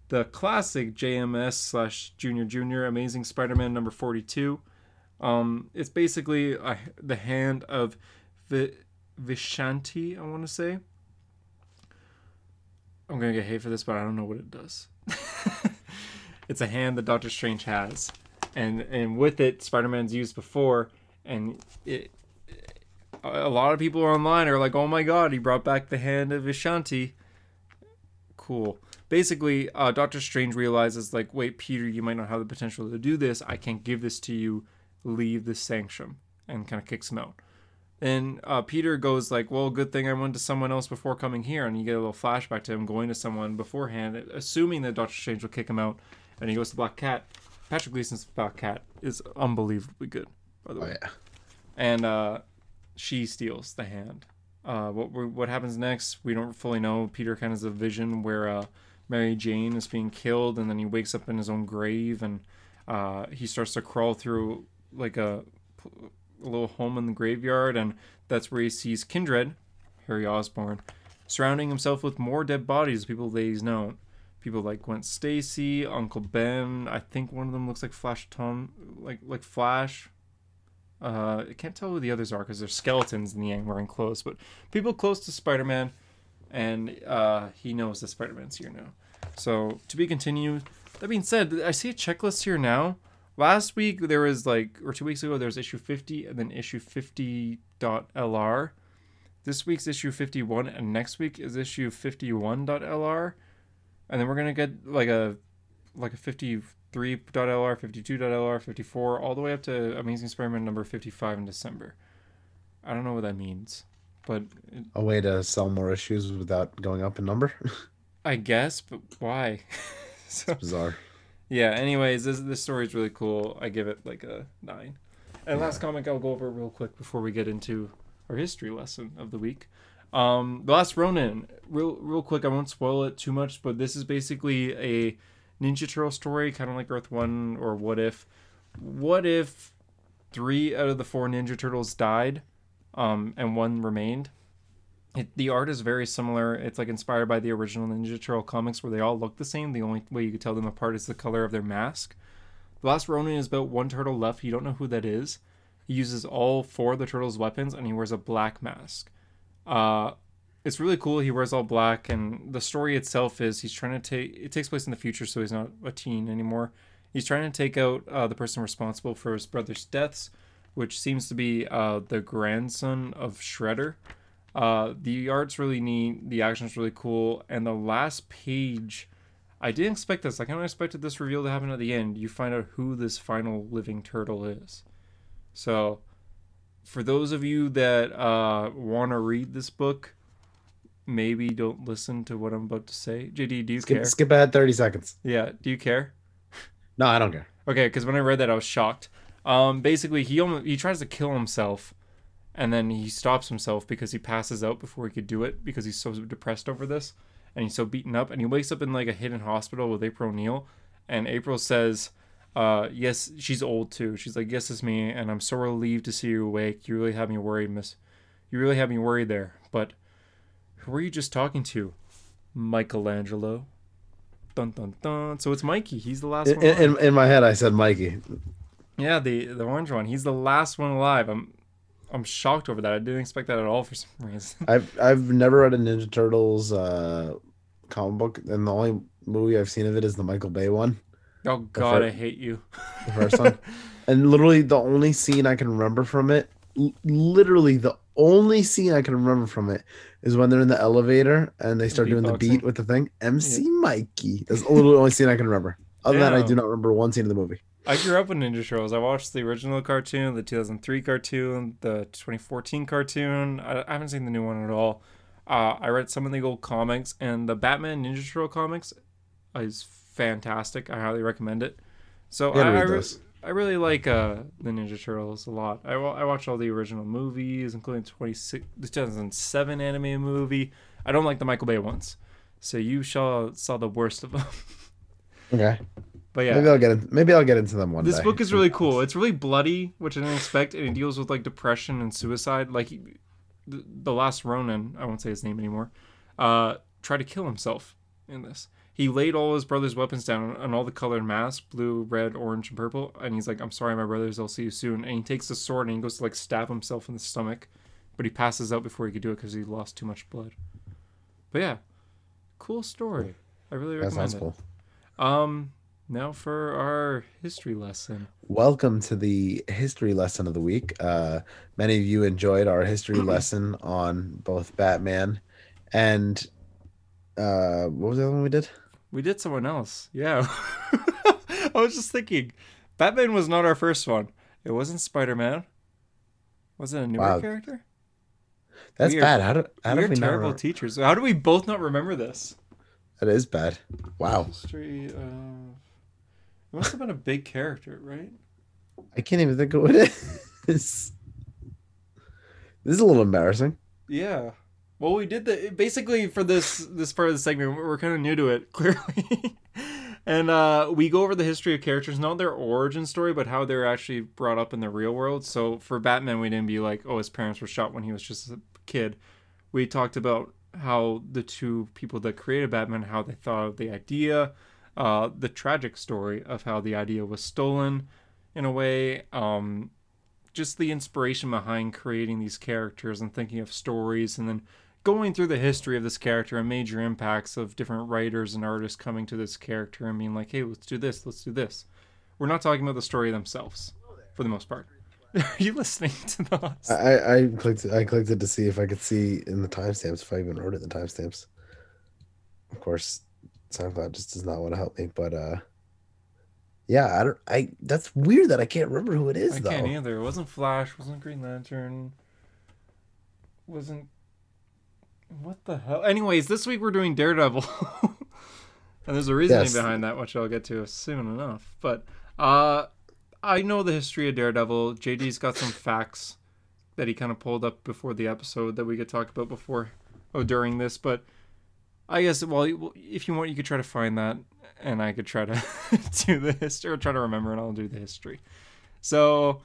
the classic JMS slash Junior Junior Amazing Spider-Man number forty-two. Um, it's basically a, the hand of v- Vishanti, I want to say. I'm gonna get hate for this, but I don't know what it does. <laughs> it's a hand that Doctor Strange has, and and with it, Spider-Man's used before, and it. A lot of people online are like, "Oh my God, he brought back the hand of Vishanti." Cool. Basically, uh, Doctor Strange realizes, like, "Wait, Peter, you might not have the potential to do this. I can't give this to you. Leave the sanctum," and kind of kicks him out. And uh, Peter goes like, "Well, good thing I went to someone else before coming here." And you get a little flashback to him going to someone beforehand, assuming that Doctor Strange will kick him out. And he goes to Black Cat. Patrick Gleason's Black Cat is unbelievably good, by the Oh way. yeah. And uh, she steals the hand. Uh, what what happens next? We don't fully know. Peter kind of has a vision where uh, Mary Jane is being killed, and then he wakes up in his own grave, and uh, he starts to crawl through like a a little home in the graveyard, and that's where he sees Kindred, Harry Osborn, surrounding himself with more dead bodies people that he's known. People like Gwen Stacy, Uncle Ben. I think one of them looks like Flash Tom, like like Flash. Uh, I can't tell who the others are because they're skeletons in the end wearing clothes, but people close to Spider-Man, and uh, he knows that Spider-Man's here now. So to be continued. That being said, I see a checklist here now last week there was like or two weeks ago there was issue 50 and then issue 50.lr this week's issue 51 and next week is issue 51.lr and then we're gonna get like a like a 53.lr 52.lr 54 all the way up to amazing spider-man number 55 in december i don't know what that means but it, A way to sell more issues without going up in number. <laughs> i guess but why <laughs> so Bizarre. Yeah anyways this this story is really cool. I give it like a nine. And last comic i'll go over real quick before we get into our history lesson of the week. Um the last ronin. Real real quick i won't spoil it too much but this is basically a ninja turtle story kind of like earth one or what if. What if three out of the four ninja turtles died um and one remained it, the art is very similar. It's like inspired by the original Ninja Turtle comics where they all look the same. The only way you could tell them apart is the color of their mask. The last Ronin is about one turtle left. You don't know who that is. He uses all four of the turtle's weapons and he wears a black mask. Uh, it's really cool. He wears all black, and the story itself is he's trying to take. It takes place in the future, so he's not a teen anymore. He's trying to take out uh, the person responsible for his brother's deaths, which seems to be uh, the grandson of Shredder. Uh, the art's really neat. The action's really cool, and the last page, I didn't expect this. I kind of expected this reveal to happen at the end. You find out who this final living turtle is. So, for those of you that uh, want to read this book, maybe don't listen to what I'm about to say. JD, do you care? Skip, skip ahead 30 seconds. Yeah, do you care? No, I don't care. Okay, because when I read that, I was shocked. Um, basically, he almost, he tries to kill himself, and then he stops himself because he passes out before he could do it because he's so depressed over this, and he's so beaten up, and he wakes up in like a hidden hospital with April O'Neil, and April says, uh, "Yes, she's old too." She's like, "Yes, it's me, and I'm so relieved to see you awake. You really have me worried, Miss. You really have me worried there. But who were you just talking to? Michelangelo." Dun dun dun. So it's Mikey. He's the last In, one. in, in my head, I said Mikey. Yeah, the the orange one. He's the last one alive. I'm I'm shocked over that. I didn't expect that at all for some reason. <laughs> I've I've never read a Ninja Turtles uh, comic book, and the only movie I've seen of it is the Michael Bay one, oh God, I hate you. the first one. <laughs> and literally, the only scene I can remember from it, l- literally the only scene I can remember from it, is when they're in the elevator and they start doing the beat with the thing. MC Mikey. That's literally the only scene I can remember. Other than that, I do not remember one scene of the movie. I grew up with Ninja Turtles. I watched the original cartoon, the 2003 cartoon, the 2014 cartoon. I, I haven't seen the new one at all. Uh, I read some of the old comics, and the Batman Ninja Turtle comics is fantastic. I highly recommend it. So I, I, re- I really like uh, the Ninja Turtles a lot. I, I watch all the original movies, including 26, the 2007 anime movie. I don't like the Michael Bay ones. So you saw saw the worst of them. <laughs> Okay. But yeah, Maybe I'll get in, maybe I'll get into them one this day. book is really <laughs> cool. It's really bloody, which I didn't expect, and it deals with like depression and suicide. Like he- the, the last Ronin, I won't say his name anymore, uh, tried to kill himself in this. He laid all his brother's weapons down on all the colored masks, blue, red, orange, and purple, and he's like, "I'm sorry, my brothers. I'll see you soon." And he takes the sword and he goes to like stab himself in the stomach, but he passes out before he could do it because he lost too much blood. But yeah, cool story. I really That recommend sounds it. cool. Um, now for our history lesson. Welcome to the history lesson of the week. Uh, many of you enjoyed our history <clears throat> lesson on both Batman and uh, what was the other one we did? We did someone else. Yeah. <laughs> I was just thinking, Batman was not our first one. It wasn't Spider Man. Was it a newer Wow. character? That's We are- bad. How do how we are we terrible teachers. How do we both not remember this? That is bad. Wow. History of. Must have been a big character, right? I can't even think of what it is. This is a little embarrassing. Yeah. Well, we did the basically for this this part of the segment. We're kind of new to it, <laughs> clearly, and uh, we go over the history of characters, not their origin story, but how they're actually brought up in the real world. So for Batman, we didn't be like, oh, his parents were shot when he was just a kid. We talked about how the two people that created Batman, how they thought of the idea, uh, the tragic story of how the idea was stolen, in a way. Um, just the inspiration behind creating these characters and thinking of stories and then going through the history of this character and major impacts of different writers and artists coming to this character and being like, hey, let's do this, let's do this. We're not talking about the story themselves, for the most part. <laughs> Are you listening to? I, I I clicked I clicked it to see if I could see in the timestamps if I even wrote it in the timestamps. Of course, SoundCloud just does not want to help me, but uh, yeah, I don't. I that's weird that I can't remember who it is I though. can't either. It wasn't Flash, wasn't Green Lantern, wasn't. What the hell? Anyways, this week we're doing Daredevil. <laughs> and there's a reasoning Yes. behind that, which I'll get to soon enough. But uh, I know the history of Daredevil. JD's got some facts that he kind of pulled up before the episode that we could talk about before, oh, during this. But I guess, well, if you want, you could try to find that, and I could try to <laughs> do the history, or try to remember, and I'll do the history. So,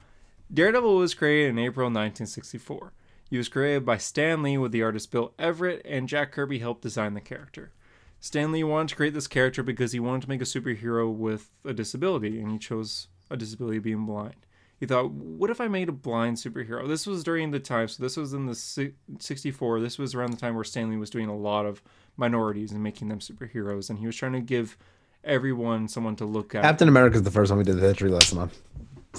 Daredevil was created in April 1964. He was created by Stan Lee with the artist Bill Everett, and Jack Kirby helped design the character. Stan Lee wanted to create this character because he wanted to make a superhero with a disability, and he chose a disability being blind. He thought, what if I made a blind superhero? This was during the time, so this was in the 64. This was around the time where Stan Lee was doing a lot of minorities and making them superheroes, and he was trying to give everyone someone to look at. Captain America is the first one we did the history lesson on.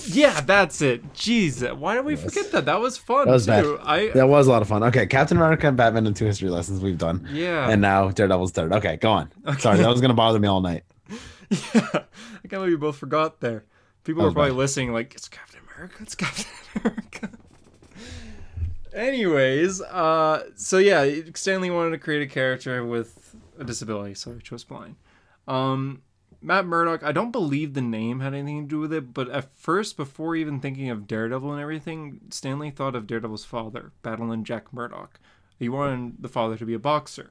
Yeah, that's it. Jeez, why did we forget that? That was fun That was bad. too. I That was a lot of fun. Okay, Captain America and Batman and two history lessons we've done, yeah. and now Daredevil's third. Okay, go on. Sorry, that was gonna bother me all night. <laughs> yeah. I can't believe we both forgot there. People were probably bad. listening like it's Captain America, it's Captain <laughs> America. Anyways, uh so yeah, Stan Lee wanted to create a character with a disability, so he chose blind. Um Matt Murdock, I don't believe the name had anything to do with it, but at first, before even thinking of Daredevil and everything, Stan Lee thought of Daredevil's father, Battling Jack Murdock. He wanted the father to be a boxer.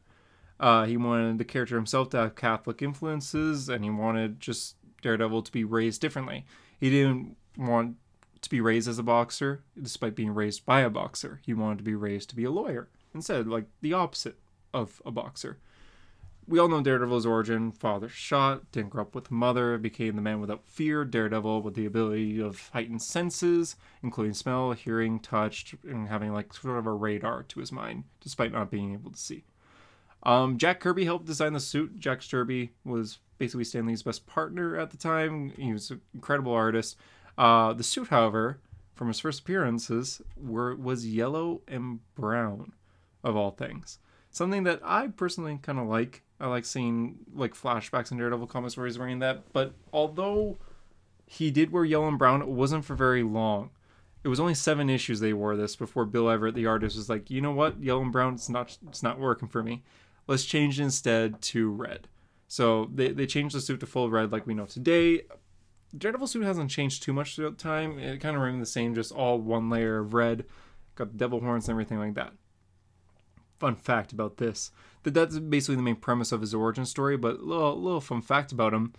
Uh, he wanted the character himself to have Catholic influences, and he wanted just Daredevil to be raised differently. He didn't want to be raised as a boxer, despite being raised by a boxer. He wanted to be raised to be a lawyer instead, like the opposite of a boxer. We all know Daredevil's origin. Father shot, didn't grow up with mother, became the man without fear. Daredevil with the ability of heightened senses, including smell, hearing, touch, and having like sort of a radar to his mind, despite not being able to see. Um, Jack Kirby helped design the suit. Jack Kirby was basically Stan Lee's best partner at the time. He was an incredible artist. Uh, the suit, however, from his first appearances, were was yellow and brown, of all things. Something that I personally kind of like. I like seeing like flashbacks in Daredevil comics where he's wearing that. But although he did wear yellow and brown, it wasn't for very long. It was only seven issues they wore this before Bill Everett, the artist, was like, you know what, yellow and brown, it's not, it's not working for me. Let's change it instead to red. So they, they changed the suit to full red like we know today. Daredevil suit hasn't changed too much throughout time. It kind of remained the same, just all one layer of red, got the devil horns and everything like that. Fun fact about this that that's basically the main premise of his origin story. But little, little fun fact about him: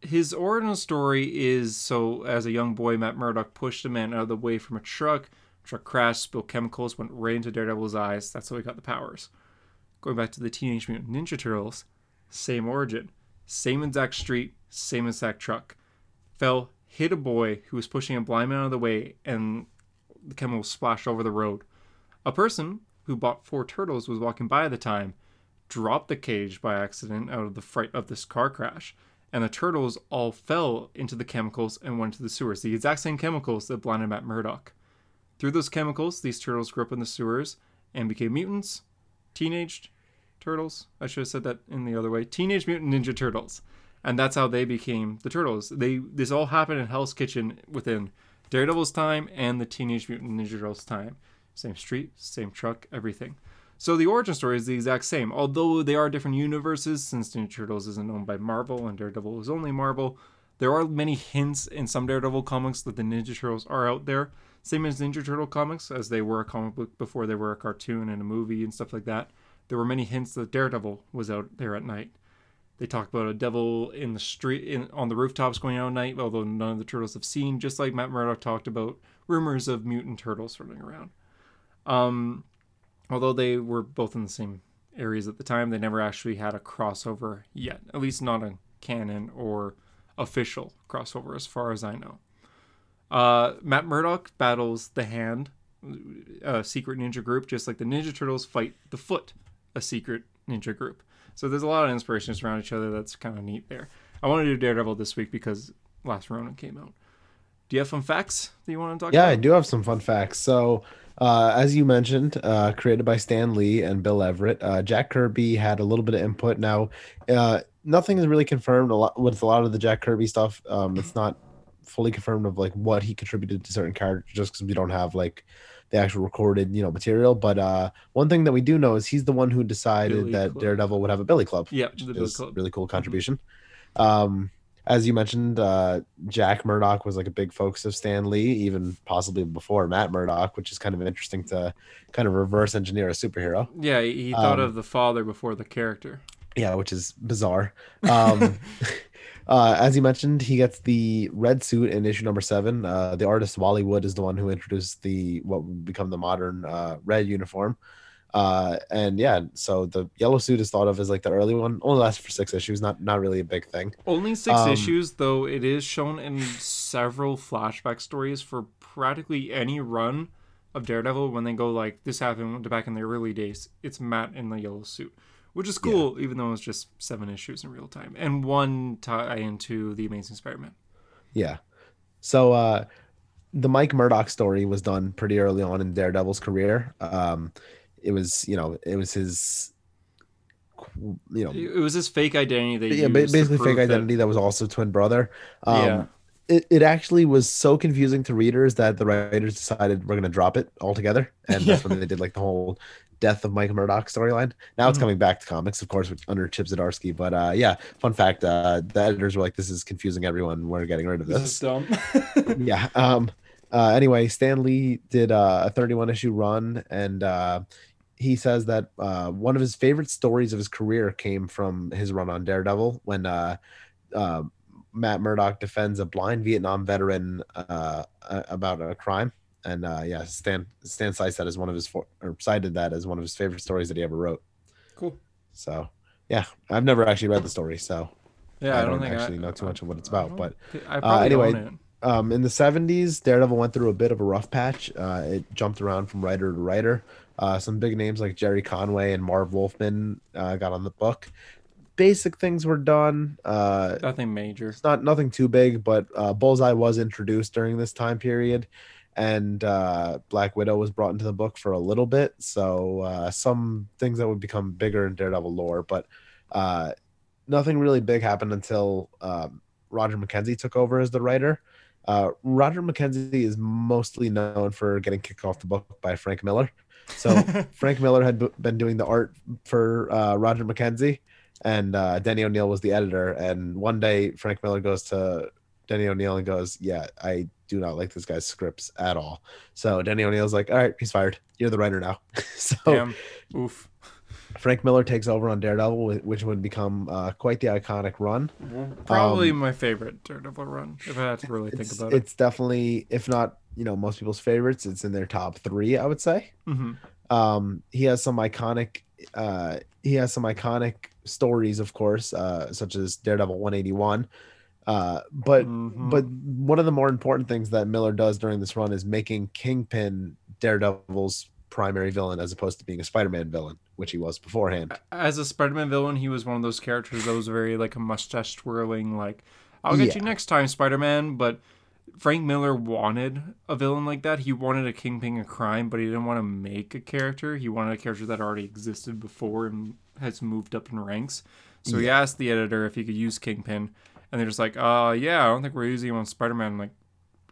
his origin story is so as a young boy, Matt Murdock pushed a man out of the way from a truck. Truck crashed, spilled chemicals, went right into Daredevil's eyes. That's how he got the powers. Going back to the Teenage Mutant Ninja Turtles, same origin, same exact street, same exact truck. Fell, hit a boy who was pushing a blind man out of the way, and the chemicals splashed over the road. A person who bought four turtles was walking by at the time, dropped the cage by accident out of the fright of this car crash, and the turtles all fell into the chemicals and went into the sewers. The exact same chemicals that blinded Matt Murdock. Through those chemicals, these turtles grew up in the sewers and became mutants, teenaged turtles. I should have said that in the other way. Teenage Mutant Ninja Turtles. And that's how they became the turtles. They this all happened in Hell's Kitchen within Daredevil's time and the Teenage Mutant Ninja Turtles time. Same street, same truck, everything. So the origin story is the exact same, although they are different universes since Ninja Turtles isn't owned by Marvel and Daredevil is only Marvel. There are many hints in some Daredevil comics that the Ninja Turtles are out there. Same as Ninja Turtle comics, as they were a comic book before they were a cartoon and a movie and stuff like that. There were many hints that Daredevil was out there at night. They talk about a devil in the street, in, on the rooftops going out at night, although none of the turtles have seen. Just like Matt Murdock talked about rumors of mutant turtles running around. Um, although they were both in the same areas at the time, they never actually had a crossover yet. At least not a canon or official crossover, as far as I know. Uh, Matt Murdock battles the Hand, a secret ninja group, just like the Ninja Turtles fight the Foot, a secret ninja group. So there's a lot of inspirations around each other. That's kind of neat there. I want to do Daredevil this week because Last Ronin came out. Do you have some facts that you want to talk about? Yeah, about? I do have some fun facts. So, uh, as you mentioned, uh, created by Stan Lee and Bill Everett, uh, Jack Kirby had a little bit of input. Now, uh, nothing is really confirmed a lot with a lot of the Jack Kirby stuff. Um, it's not fully confirmed of like what he contributed to certain characters, just because we don't have like the actual recorded, you know, material. But uh, one thing that we do know is he's the one who decided Billy that Club. Daredevil would have a Billy Club. Yeah, the Billy Club. really cool contribution. Um, as you mentioned, uh, Jack Murdock was like a big focus of Stan Lee, even possibly before Matt Murdock, which is kind of interesting to kind of reverse engineer a superhero. Yeah, he he thought Um, of the father before the character. Yeah, which is bizarre. Um, <laughs> uh, as you mentioned, he gets the red suit in issue number seven. Uh, the artist Wally Wood is the one who introduced the what would become the modern uh, red uniform. Uh, and yeah, so the yellow suit is thought of as like the early one. Only lasts for six issues, not not really a big thing. Only six Um, issues, though it is shown in several flashback stories for practically any run of Daredevil when they go like this happened back in the early days. It's Matt in the yellow suit, which is cool, even though it was just seven issues in real time and one tie into the Amazing Spider-Man. Yeah. So uh the Mike Murdock story was done pretty early on in Daredevil's career. Um it was, you know, it was his you know, It was his fake identity that yeah, ba- basically fake identity that was also twin brother. Um Yeah. It, it actually was so confusing to readers that the writers decided we're gonna drop it altogether. And that's when they did like the whole death of Mike Murdock storyline. Now it's Mhm. coming back to comics, of course, under Chip Zdarsky. But uh yeah, fun fact, uh the editors were like, This is confusing everyone, we're getting rid of This this <laughs> yeah. <laughs> Um. Uh. Anyway, Stan Lee did uh, a 31 issue run, and uh, he says that uh, one of his favorite stories of his career came from his run on Daredevil when uh, uh, Matt Murdock defends a blind Vietnam veteran uh, uh, about a crime. And uh, yeah, Stan Stan cites that as one of his for, or cited that as one of his favorite stories that he ever wrote. cool. So yeah, I've never actually read the story, so Yeah, I don't, don't actually I, know too much of what it's about, but, probably anyway, um, in the 70s, Daredevil went through a bit of a rough patch. Uh, it jumped around from writer to writer. Uh, some big names like Jerry Conway and Marv Wolfman uh, got on the book. Basic things were done. Uh, Nothing major. it's not nothing too big, but uh, Bullseye was introduced during this time period, and uh, Black Widow was brought into the book for a little bit. So uh, some things that would become bigger in Daredevil lore, but uh, nothing really big happened until um, Roger McKenzie took over as the writer. Uh, Roger McKenzie is mostly known for getting kicked off the book by Frank Miller. So <laughs> Frank Miller had b- been doing the art for uh, Roger McKenzie, and uh, Denny O'Neil was the editor. And one day, Frank Miller goes to Denny O'Neil and goes, "Yeah, I do not like this guy's scripts at all." So Denny O'Neil's like, "All right, he's fired. You're the writer now." <laughs> so Damn. Oof. Frank Miller takes over on Daredevil, which would become uh, quite the iconic run. Probably Um, my favorite Daredevil run, if I had to really think about it. it's definitely, if not, you know, most people's favorites. It's in their top three, I would say. hmm Um, he has some iconic, uh, he has some iconic stories, of course, uh, such as Daredevil 181. Uh, but Mhm. but one of the more important things that Miller does during this run is making Kingpin Daredevil's primary villain as opposed to being a Spider-Man villain, which he was beforehand. as a Spider-Man villain, he was one of those characters that was very like a mustache twirling, like "I'll get you next time, Spider-Man." But Frank Miller wanted a villain like that. He wanted a kingpin of crime, but he didn't want to make a character. He wanted a character that already existed before and has moved up in ranks. So he asked the editor if he could use Kingpin, and they're just like, "Uh, yeah, I don't think we're using him on Spider-Man like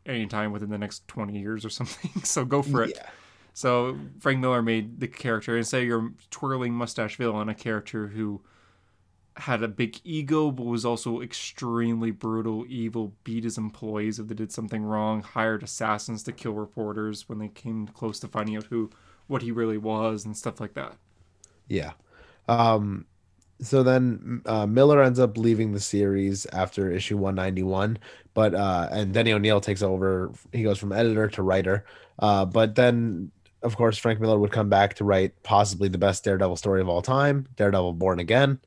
anytime within the next twenty years or <laughs> something. so go for it." Yeah. So Frank Miller made the character instead of your twirling mustache villain, a character who had a big ego but was also extremely brutal, evil, beat his employees if they did something wrong, hired assassins to kill reporters when they came close to finding out who what he really was and stuff like that. Yeah. Um, so then uh, Miller ends up leaving the series after issue 191, but uh, and Denny O'Neil takes over. He goes from editor to writer. Uh, but then, of course, Frank Miller would come back to write possibly the best Daredevil story of all time, Daredevil Born Again,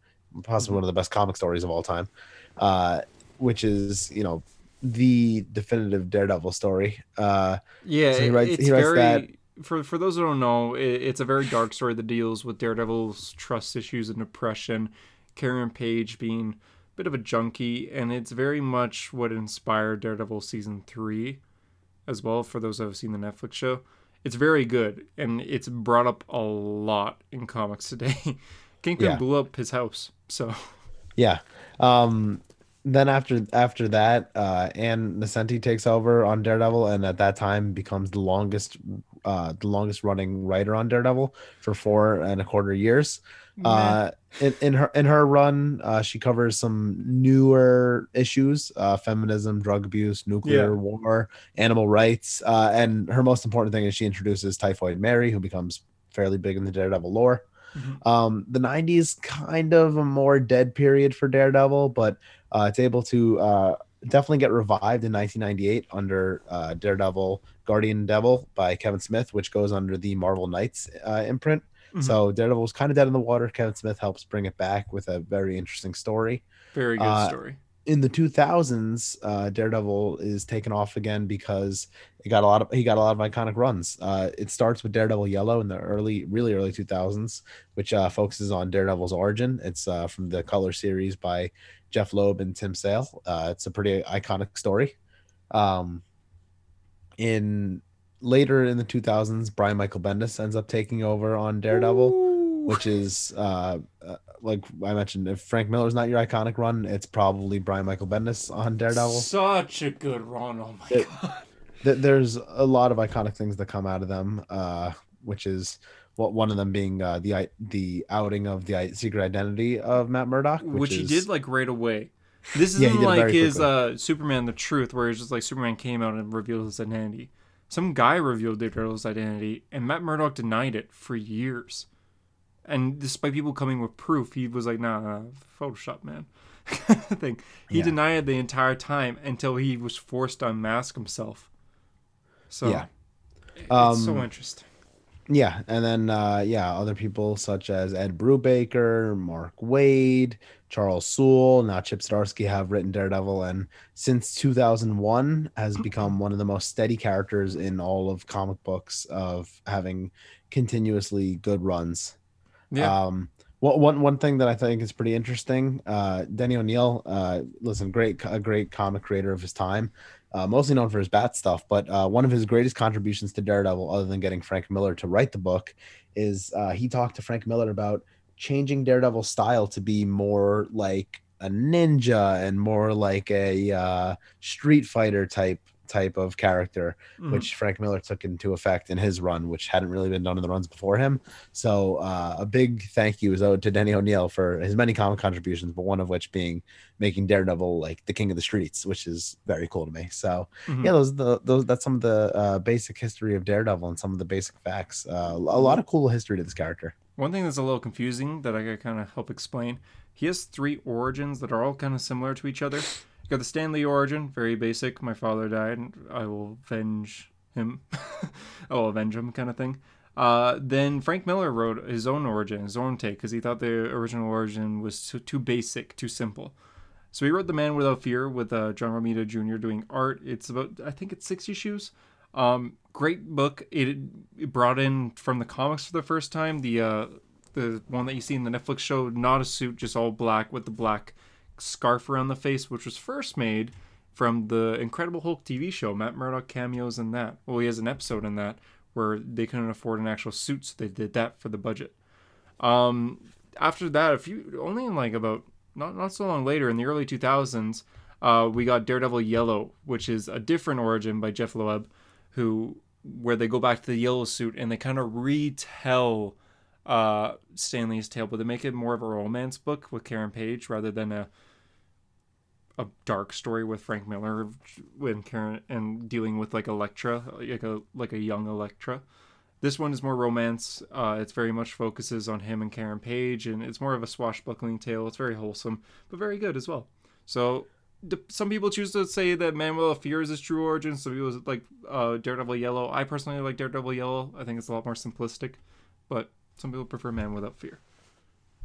possibly one of the best comic stories of all time, uh, which is you know the definitive Daredevil story. Uh, Yeah, So he writes- it's he writes very. that- For for those who don't know, it, it's a very dark story that deals with Daredevil's trust issues and depression. Karen Page being a bit of a junkie, and it's very much what inspired Daredevil season three, as well. For those who have seen the Netflix show, it's very good, and it's brought up a lot in comics <laughs> today. Kingpin Yeah. blew up his house, so Yeah. Um then after after that, uh Ann Nocenti takes over on Daredevil and at that time becomes the longest uh the longest running writer on Daredevil for four and a quarter years. Uh in, in her in her run, uh she covers some newer issues, uh feminism, drug abuse, nuclear Yeah. war, animal rights, uh and her most important thing is she introduces Typhoid Mary, who becomes fairly big in the Daredevil lore. Mhm. Um, the 90s kind of a more dead period for Daredevil, but uh, it's able to uh, definitely get revived in 1998 under uh, Daredevil Guardian Devil by Kevin Smith, which goes under the Marvel Knights uh, imprint. Mhm. So Daredevil was kind of dead in the water. Kevin Smith helps bring it back with a very interesting story very good uh, story. In the 2000s uh, daredevil is taken off again because it got a lot of he got a lot of iconic runs. Uh, it starts with daredevil yellow in the early really early 2000s which uh, focuses on daredevil's origin. It's uh, from the color series by jeph loeb and tim sale. Uh, it's a pretty iconic story. Um, in later in the 2000s brian michael bendis ends up taking over on daredevil. Ooh. Which is uh, uh, like I mentioned, if Frank Miller's not your iconic run, it's probably Brian Michael Bendis on Daredevil. Such a good run. Oh my It- god. Th- There's a lot of iconic things that come out of them, uh, which is what one of them being uh, the the outing of the secret identity of Matt Murdock, which, which, he is- did like right away. This isn't it like his uh, Superman: The Truth, where it's just like Superman came out and revealed his identity. Some guy revealed Daredevil's identity, and Matt Murdock denied it for years. And despite people coming with proof, he was like, "Nah, nah Photoshop, man." <laughs> thing. He Yeah. denied the entire time until he was forced to unmask himself. So Yeah. it's Um, so interesting. Yeah, and then uh, yeah, other people such as Ed Brubaker, Mark Waid, Charles Soule, now Chip Zdarsky have written Daredevil, and since 2001 has become one of the most steady characters in all of comic books of having continuously good runs. Yeah. Um, one, one, thing that I think is pretty interesting, uh, Denny O'Neil, uh, listen, great, a great comic creator of his time, uh, mostly known for his bat stuff, but uh, one of his greatest contributions to Daredevil, other than getting Frank Miller to write the book, is uh, he talked to Frank Miller about changing Daredevil's style to be more like a ninja and more like a uh, street fighter type type of character, Mhm. which Frank Miller took into effect in his run, which hadn't really been done in the runs before him. So uh, a big thank you is owed to Denny O'Neil for his many comic contributions, but one of which being making Daredevil like the king of the streets, which is very cool to me. So Mhm. yeah, those the those that's some of the uh, basic history of Daredevil and some of the basic facts. Uh, a lot of cool history to this character. One thing that's a little confusing that I could kind of help explain. He has three origins that are all kind of similar to each other. You got the Stan Lee origin, very basic. My father died, and I will avenge him. I <laughs> will avenge him, kind of thing. Uh, then Frank Miller wrote his own origin, his own take, because he thought the original origin was too, too basic, too simple. So he wrote The Man Without Fear with uh, John Romita Jr. doing art. It's about, I think it's six issues. Um, great book. It, it brought in from the comics for the first time the uh, the one that you see in the Netflix show, not a suit, just all black with the black scarf around the face, which was first made from the Incredible Hulk TV show. Matt Murdock cameos in that. Well, he has an episode in that where they couldn't afford an actual suit, so they did that for the budget. Um, after that, a few only in like about not not so long later in the early 2000s, uh, we got Daredevil Yellow, which is a different origin by Jeph Loeb, who where they go back to the yellow suit and they kind of retell uh, Stan Lee's tale, but they make it more of a romance book with Karen Page rather than a a dark story with Frank Miller when Karen and dealing with like Elektra, like a like a young Elektra. This one is more romance. Uh, it's very much focuses on him and Karen Page, and it's more of a swashbuckling tale. It's very wholesome, but very good as well. So some people choose to say that Man Without Fear is his true origin. Some people like uh, Daredevil Yellow. I personally like Daredevil Yellow. I think it's a lot more simplistic, but some people prefer Man Without Fear.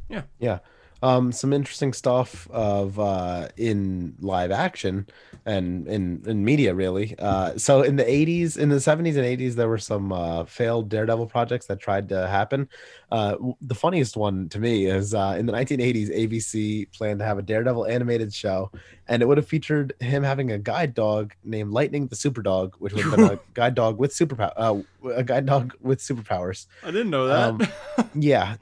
Yeah. Yeah. Um, some interesting stuff of uh, in live action and in, in media, really. Uh, so in the 80s, in the 70s and 80s, there were some uh, failed Daredevil projects that tried to happen. Uh, the funniest one to me is uh, in the 1980s, ABC planned to have a Daredevil animated show, and it would have featured him having a guide dog named Lightning the Super Dog, which would have been a <laughs> guide dog with superpower, uh, a guide dog with superpowers. I didn't know Um, Yeah.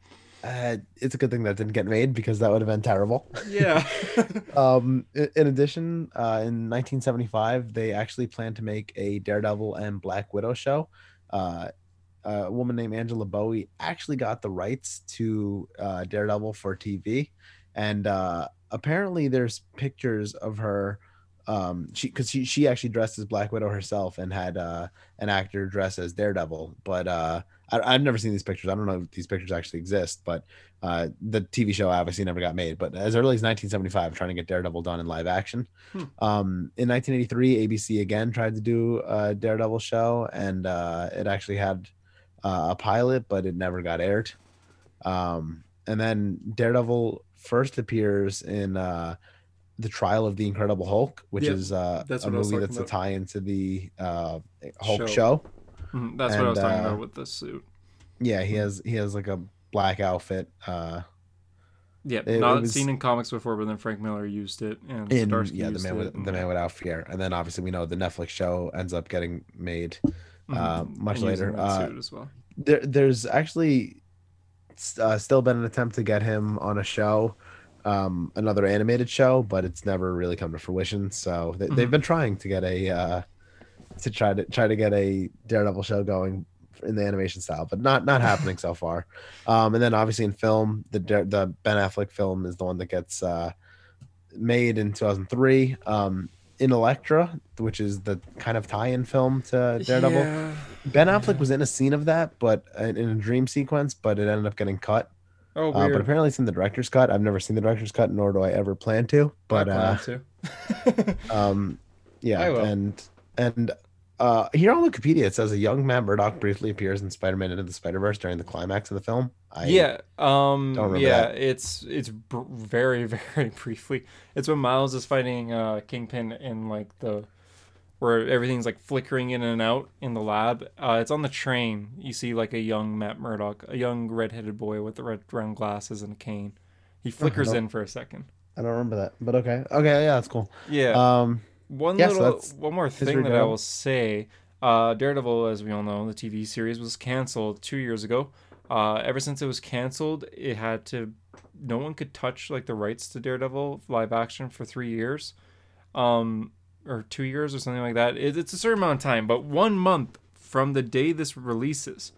Uh, it's a good thing that didn't get made because that would have been terrible. yeah. <laughs> <laughs> Um, in addition, uh, in 1975, they actually planned to make a Daredevil and Black Widow show. Uh, a woman named Angela Bowie actually got the rights to uh, Daredevil for TV, and uh, apparently there's pictures of her. Um, she because she she actually dressed as Black Widow herself and had uh, an actor dress as Daredevil, but uh, I, I've never seen these pictures. I don't know if these pictures actually exist, but uh, the TV show obviously never got made. But as early as 1975, trying to get Daredevil done in live action. Hmm. Um, in 1983, ABC again tried to do a Daredevil show, and uh, it actually had uh, a pilot, but it never got aired. Um, and then Daredevil first appears in uh, the Trial of the Incredible Hulk, which is uh, that's a what I was movie that's a about. tie into the uh, Hulk Show. show. Mhm, That's what I was talking uh, about with the suit. Yeah, he has he has like a black outfit. Uh, Yeah, it not was- seen in comics before, but then Frank Miller used it, and in Zdarsky yeah, the man with and- the man without fear, and then obviously we know the Netflix show ends up getting made uh, Mhm, much and later. Uh, suit as well. there, there's actually uh, still been an attempt to get him on a show, um, another animated show, but it's never really come to fruition. So they, they've Mhm. been trying to get a uh, to try to try to get a Daredevil show going in the animation style, but not not <laughs> happening so far. Um, and then obviously in film, the the Ben Affleck film is the one that gets uh, made in 2003. Um, in Elektra, which is the kind of tie-in film to Daredevil. Yeah. Ben Affleck was in a scene of that, but in in a dream sequence, but it ended up getting cut. Oh, Uh, but apparently it's in the director's cut. I've never seen the director's cut, nor do I ever plan to. But I uh, to. <laughs> um, yeah, and and uh, here on Wikipedia it says a young Matt Murdock briefly appears in Spider-Man into the Spider-Verse during the climax of the film. I, yeah, um, don't remember yeah, that. it's it's br- very <laughs> very briefly. It's when Miles is fighting uh, Kingpin in like the where everything's like flickering in and out in the lab. Uh, it's on the train. You see like a young Matt Murdock, a young redheaded boy with the red round glasses and a cane. He flickers in for a second. I don't remember that, but okay, okay, yeah, that's cool. Yeah. Um, One yeah, little, that's one more thing that I will say. Uh, Daredevil, as we all know, the TV series was canceled two years ago. Uh, ever since it was canceled, it had to. No one could touch like the rights to Daredevil live action for three years. Um, or two years or something like that. It, it's a certain amount of time, but one month from the day this releases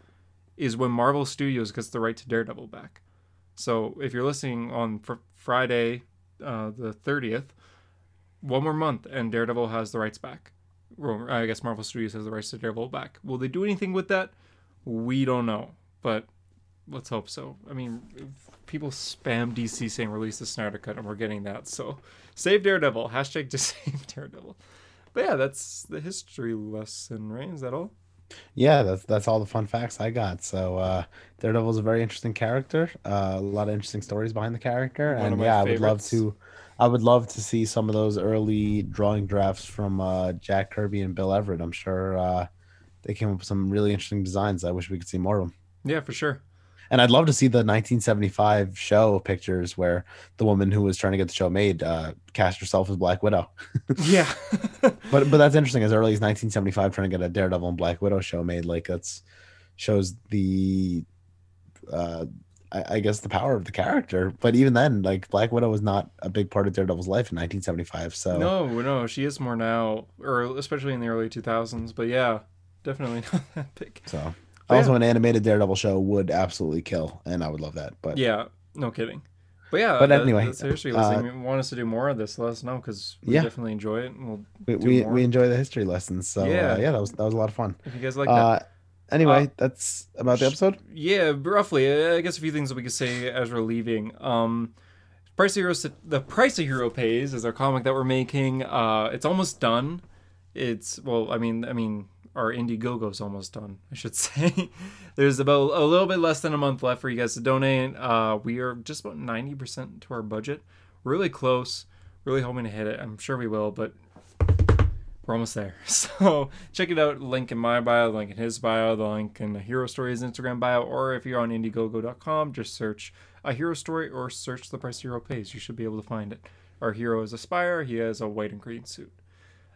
is when Marvel Studios gets the right to Daredevil back. So if you're listening on fr- Friday, uh, the 30th, one more month and Daredevil has the rights back. Or I guess Marvel Studios has the rights to Daredevil back. Will they do anything with that? We don't know, but let's hope so. I mean, people spam DC saying release the Snyder Cut, and we're getting that. So save Daredevil. Hashtag <laughs> just save Daredevil. But yeah, that's the history lesson, right? Is that all? Yeah, that's that's all the fun facts I got. So uh Daredevil's a very interesting character. Uh, a lot of interesting stories behind the character, One and yeah, I would love to. I would love to see some of those early drawing drafts from uh, Jack Kirby and Bill Everett. I'm sure uh, they came up with some really interesting designs. I wish we could see more of them. Yeah, for sure. And I'd love to see the 1975 show pictures where the woman who was trying to get the show made uh, cast herself as Black Widow. <laughs> Yeah. <laughs> But but that's interesting. As early as 1975, trying to get a Daredevil and Black Widow show made, like that's shows the, uh, I, I guess the power of the character. But even then, like Black Widow was not a big part of Daredevil's life in 1975. So no, no, she is more now, or especially in the early 2000s. But yeah, definitely <laughs> not that big. so But also yeah. an animated Daredevil show would absolutely kill, and I would love that. But Yeah, no kidding. But yeah, But anyway, the history uh. You want us to do more of this, let us know because we Yeah. definitely enjoy it. And we'll we we, we enjoy the history lessons. So Yeah. yeah, yeah, that was that was a lot of fun. if you guys like that. Anyway, Uh, that's about the episode. Yeah, roughly. Uh, I guess a few things that we could say as we're leaving. Um, Price of Hero, the Price of Hero pays is our comic that we're making. Uh, it's almost done. It's well, I mean, I mean, our Indiegogo's almost done. I should <laughs> say. There's about a little bit less than a month left for you guys to donate. Uh, we are just about ninety percent to our budget. Really close. Really hoping to hit it. I'm sure we will, but we're almost there. <laughs> So check it out. Link in my bio, link in his bio, the link in the Hero Stories Instagram bio, or if you're on Indiegogo.com, just search a hero story or search the price hero pays. You should be able to find it. Our hero is Aspire. He has a white and green suit.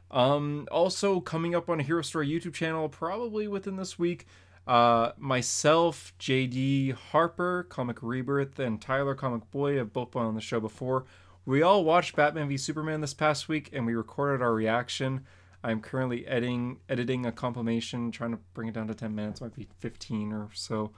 Um, also coming up on a Hero Story YouTube channel, probably within this week. Uh, myself, JD Harper, Comic Rebirth, and Tyler Comic Boy have both been on the show before. We all watched Batman v Superman this past week, and we recorded our reaction. I'm currently editing editing a compilation, trying to bring it down to 10 minutes, might be 15 or so.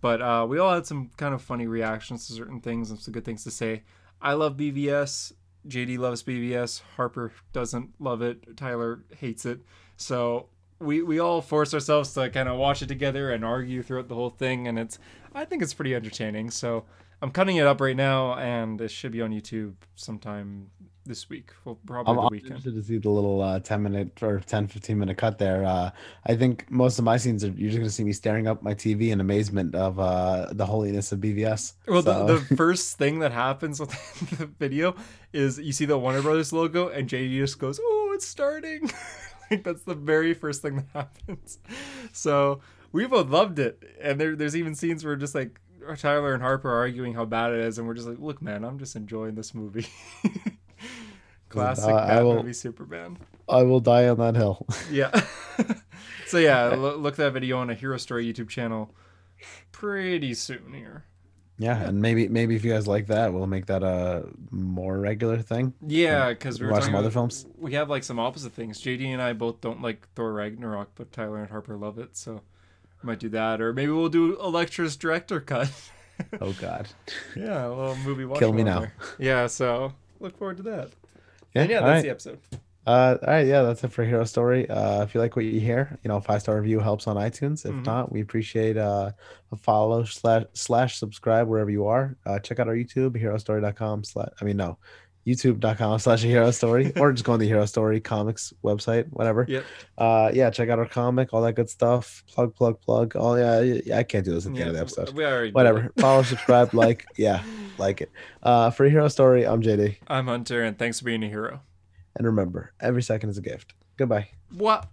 But uh, we all had some kind of funny reactions to certain things and some good things to say. I love BVS. JD loves BVS. Harper doesn't love it. Tyler hates it. So we we all force ourselves to kind of watch it together and argue throughout the whole thing, and it's I think it's pretty entertaining. So I'm cutting it up right now, and it should be on YouTube sometime this week. Well, probably I'm, the I'm weekend. interested to see the little uh, 10 minute or 10 15 minute cut there. Uh, I think most of my scenes are you're just going to see me staring up my TV in amazement of uh, the holiness of BVS. Well, So- the, the <laughs> first thing that happens with <laughs> the video is you see the Warner Brothers logo, and JD just goes, "Oh, it's starting!" <laughs> like that's the very first thing that happens. So we both loved it, and there, there's even scenes where just like Tyler and Harper are arguing how bad it is, and we're just like, "Look, man, I'm just enjoying this movie." <laughs> Classic I Batman will- v Superman. I will die on that hill. <laughs> Yeah. <laughs> so yeah, lo- look that video on a Hero Story YouTube channel pretty soon here. yeah, and maybe maybe if you guys like that, we'll make that a more regular thing. Yeah, because we are watching other films. We have like some opposite things. JD and I both don't like Thor Ragnarok, but Tyler and Harper love it, so we might do that, or maybe we'll do Elektra's director cut. Oh God. yeah, a little movie watch. Kill me now. there. Yeah, so look forward to that. Yeah, And yeah, that's right. the episode. Uh, all right, yeah, that's it for Hero Story. Uh, if you like what you hear, you know, five star review helps on iTunes. If Mhm. not, we appreciate uh, a follow slash slash subscribe wherever you are. Uh, check out our YouTube, herostory.com slash. I mean, no, youtube.com slash a hero story, or just go on the Hero Story comics website, whatever. Yep. Uh, yeah, check out our comic, all that good stuff. Plug, plug, plug. Oh yeah, yeah, I can't do this at the Yeah, end of the episode. we already Whatever. Follow, <laughs> subscribe, like, yeah, like it. Uh, for Hero Story, I'm JD, I'm Hunter, and thanks for being a hero. and remember, every second is a gift. Goodbye. What?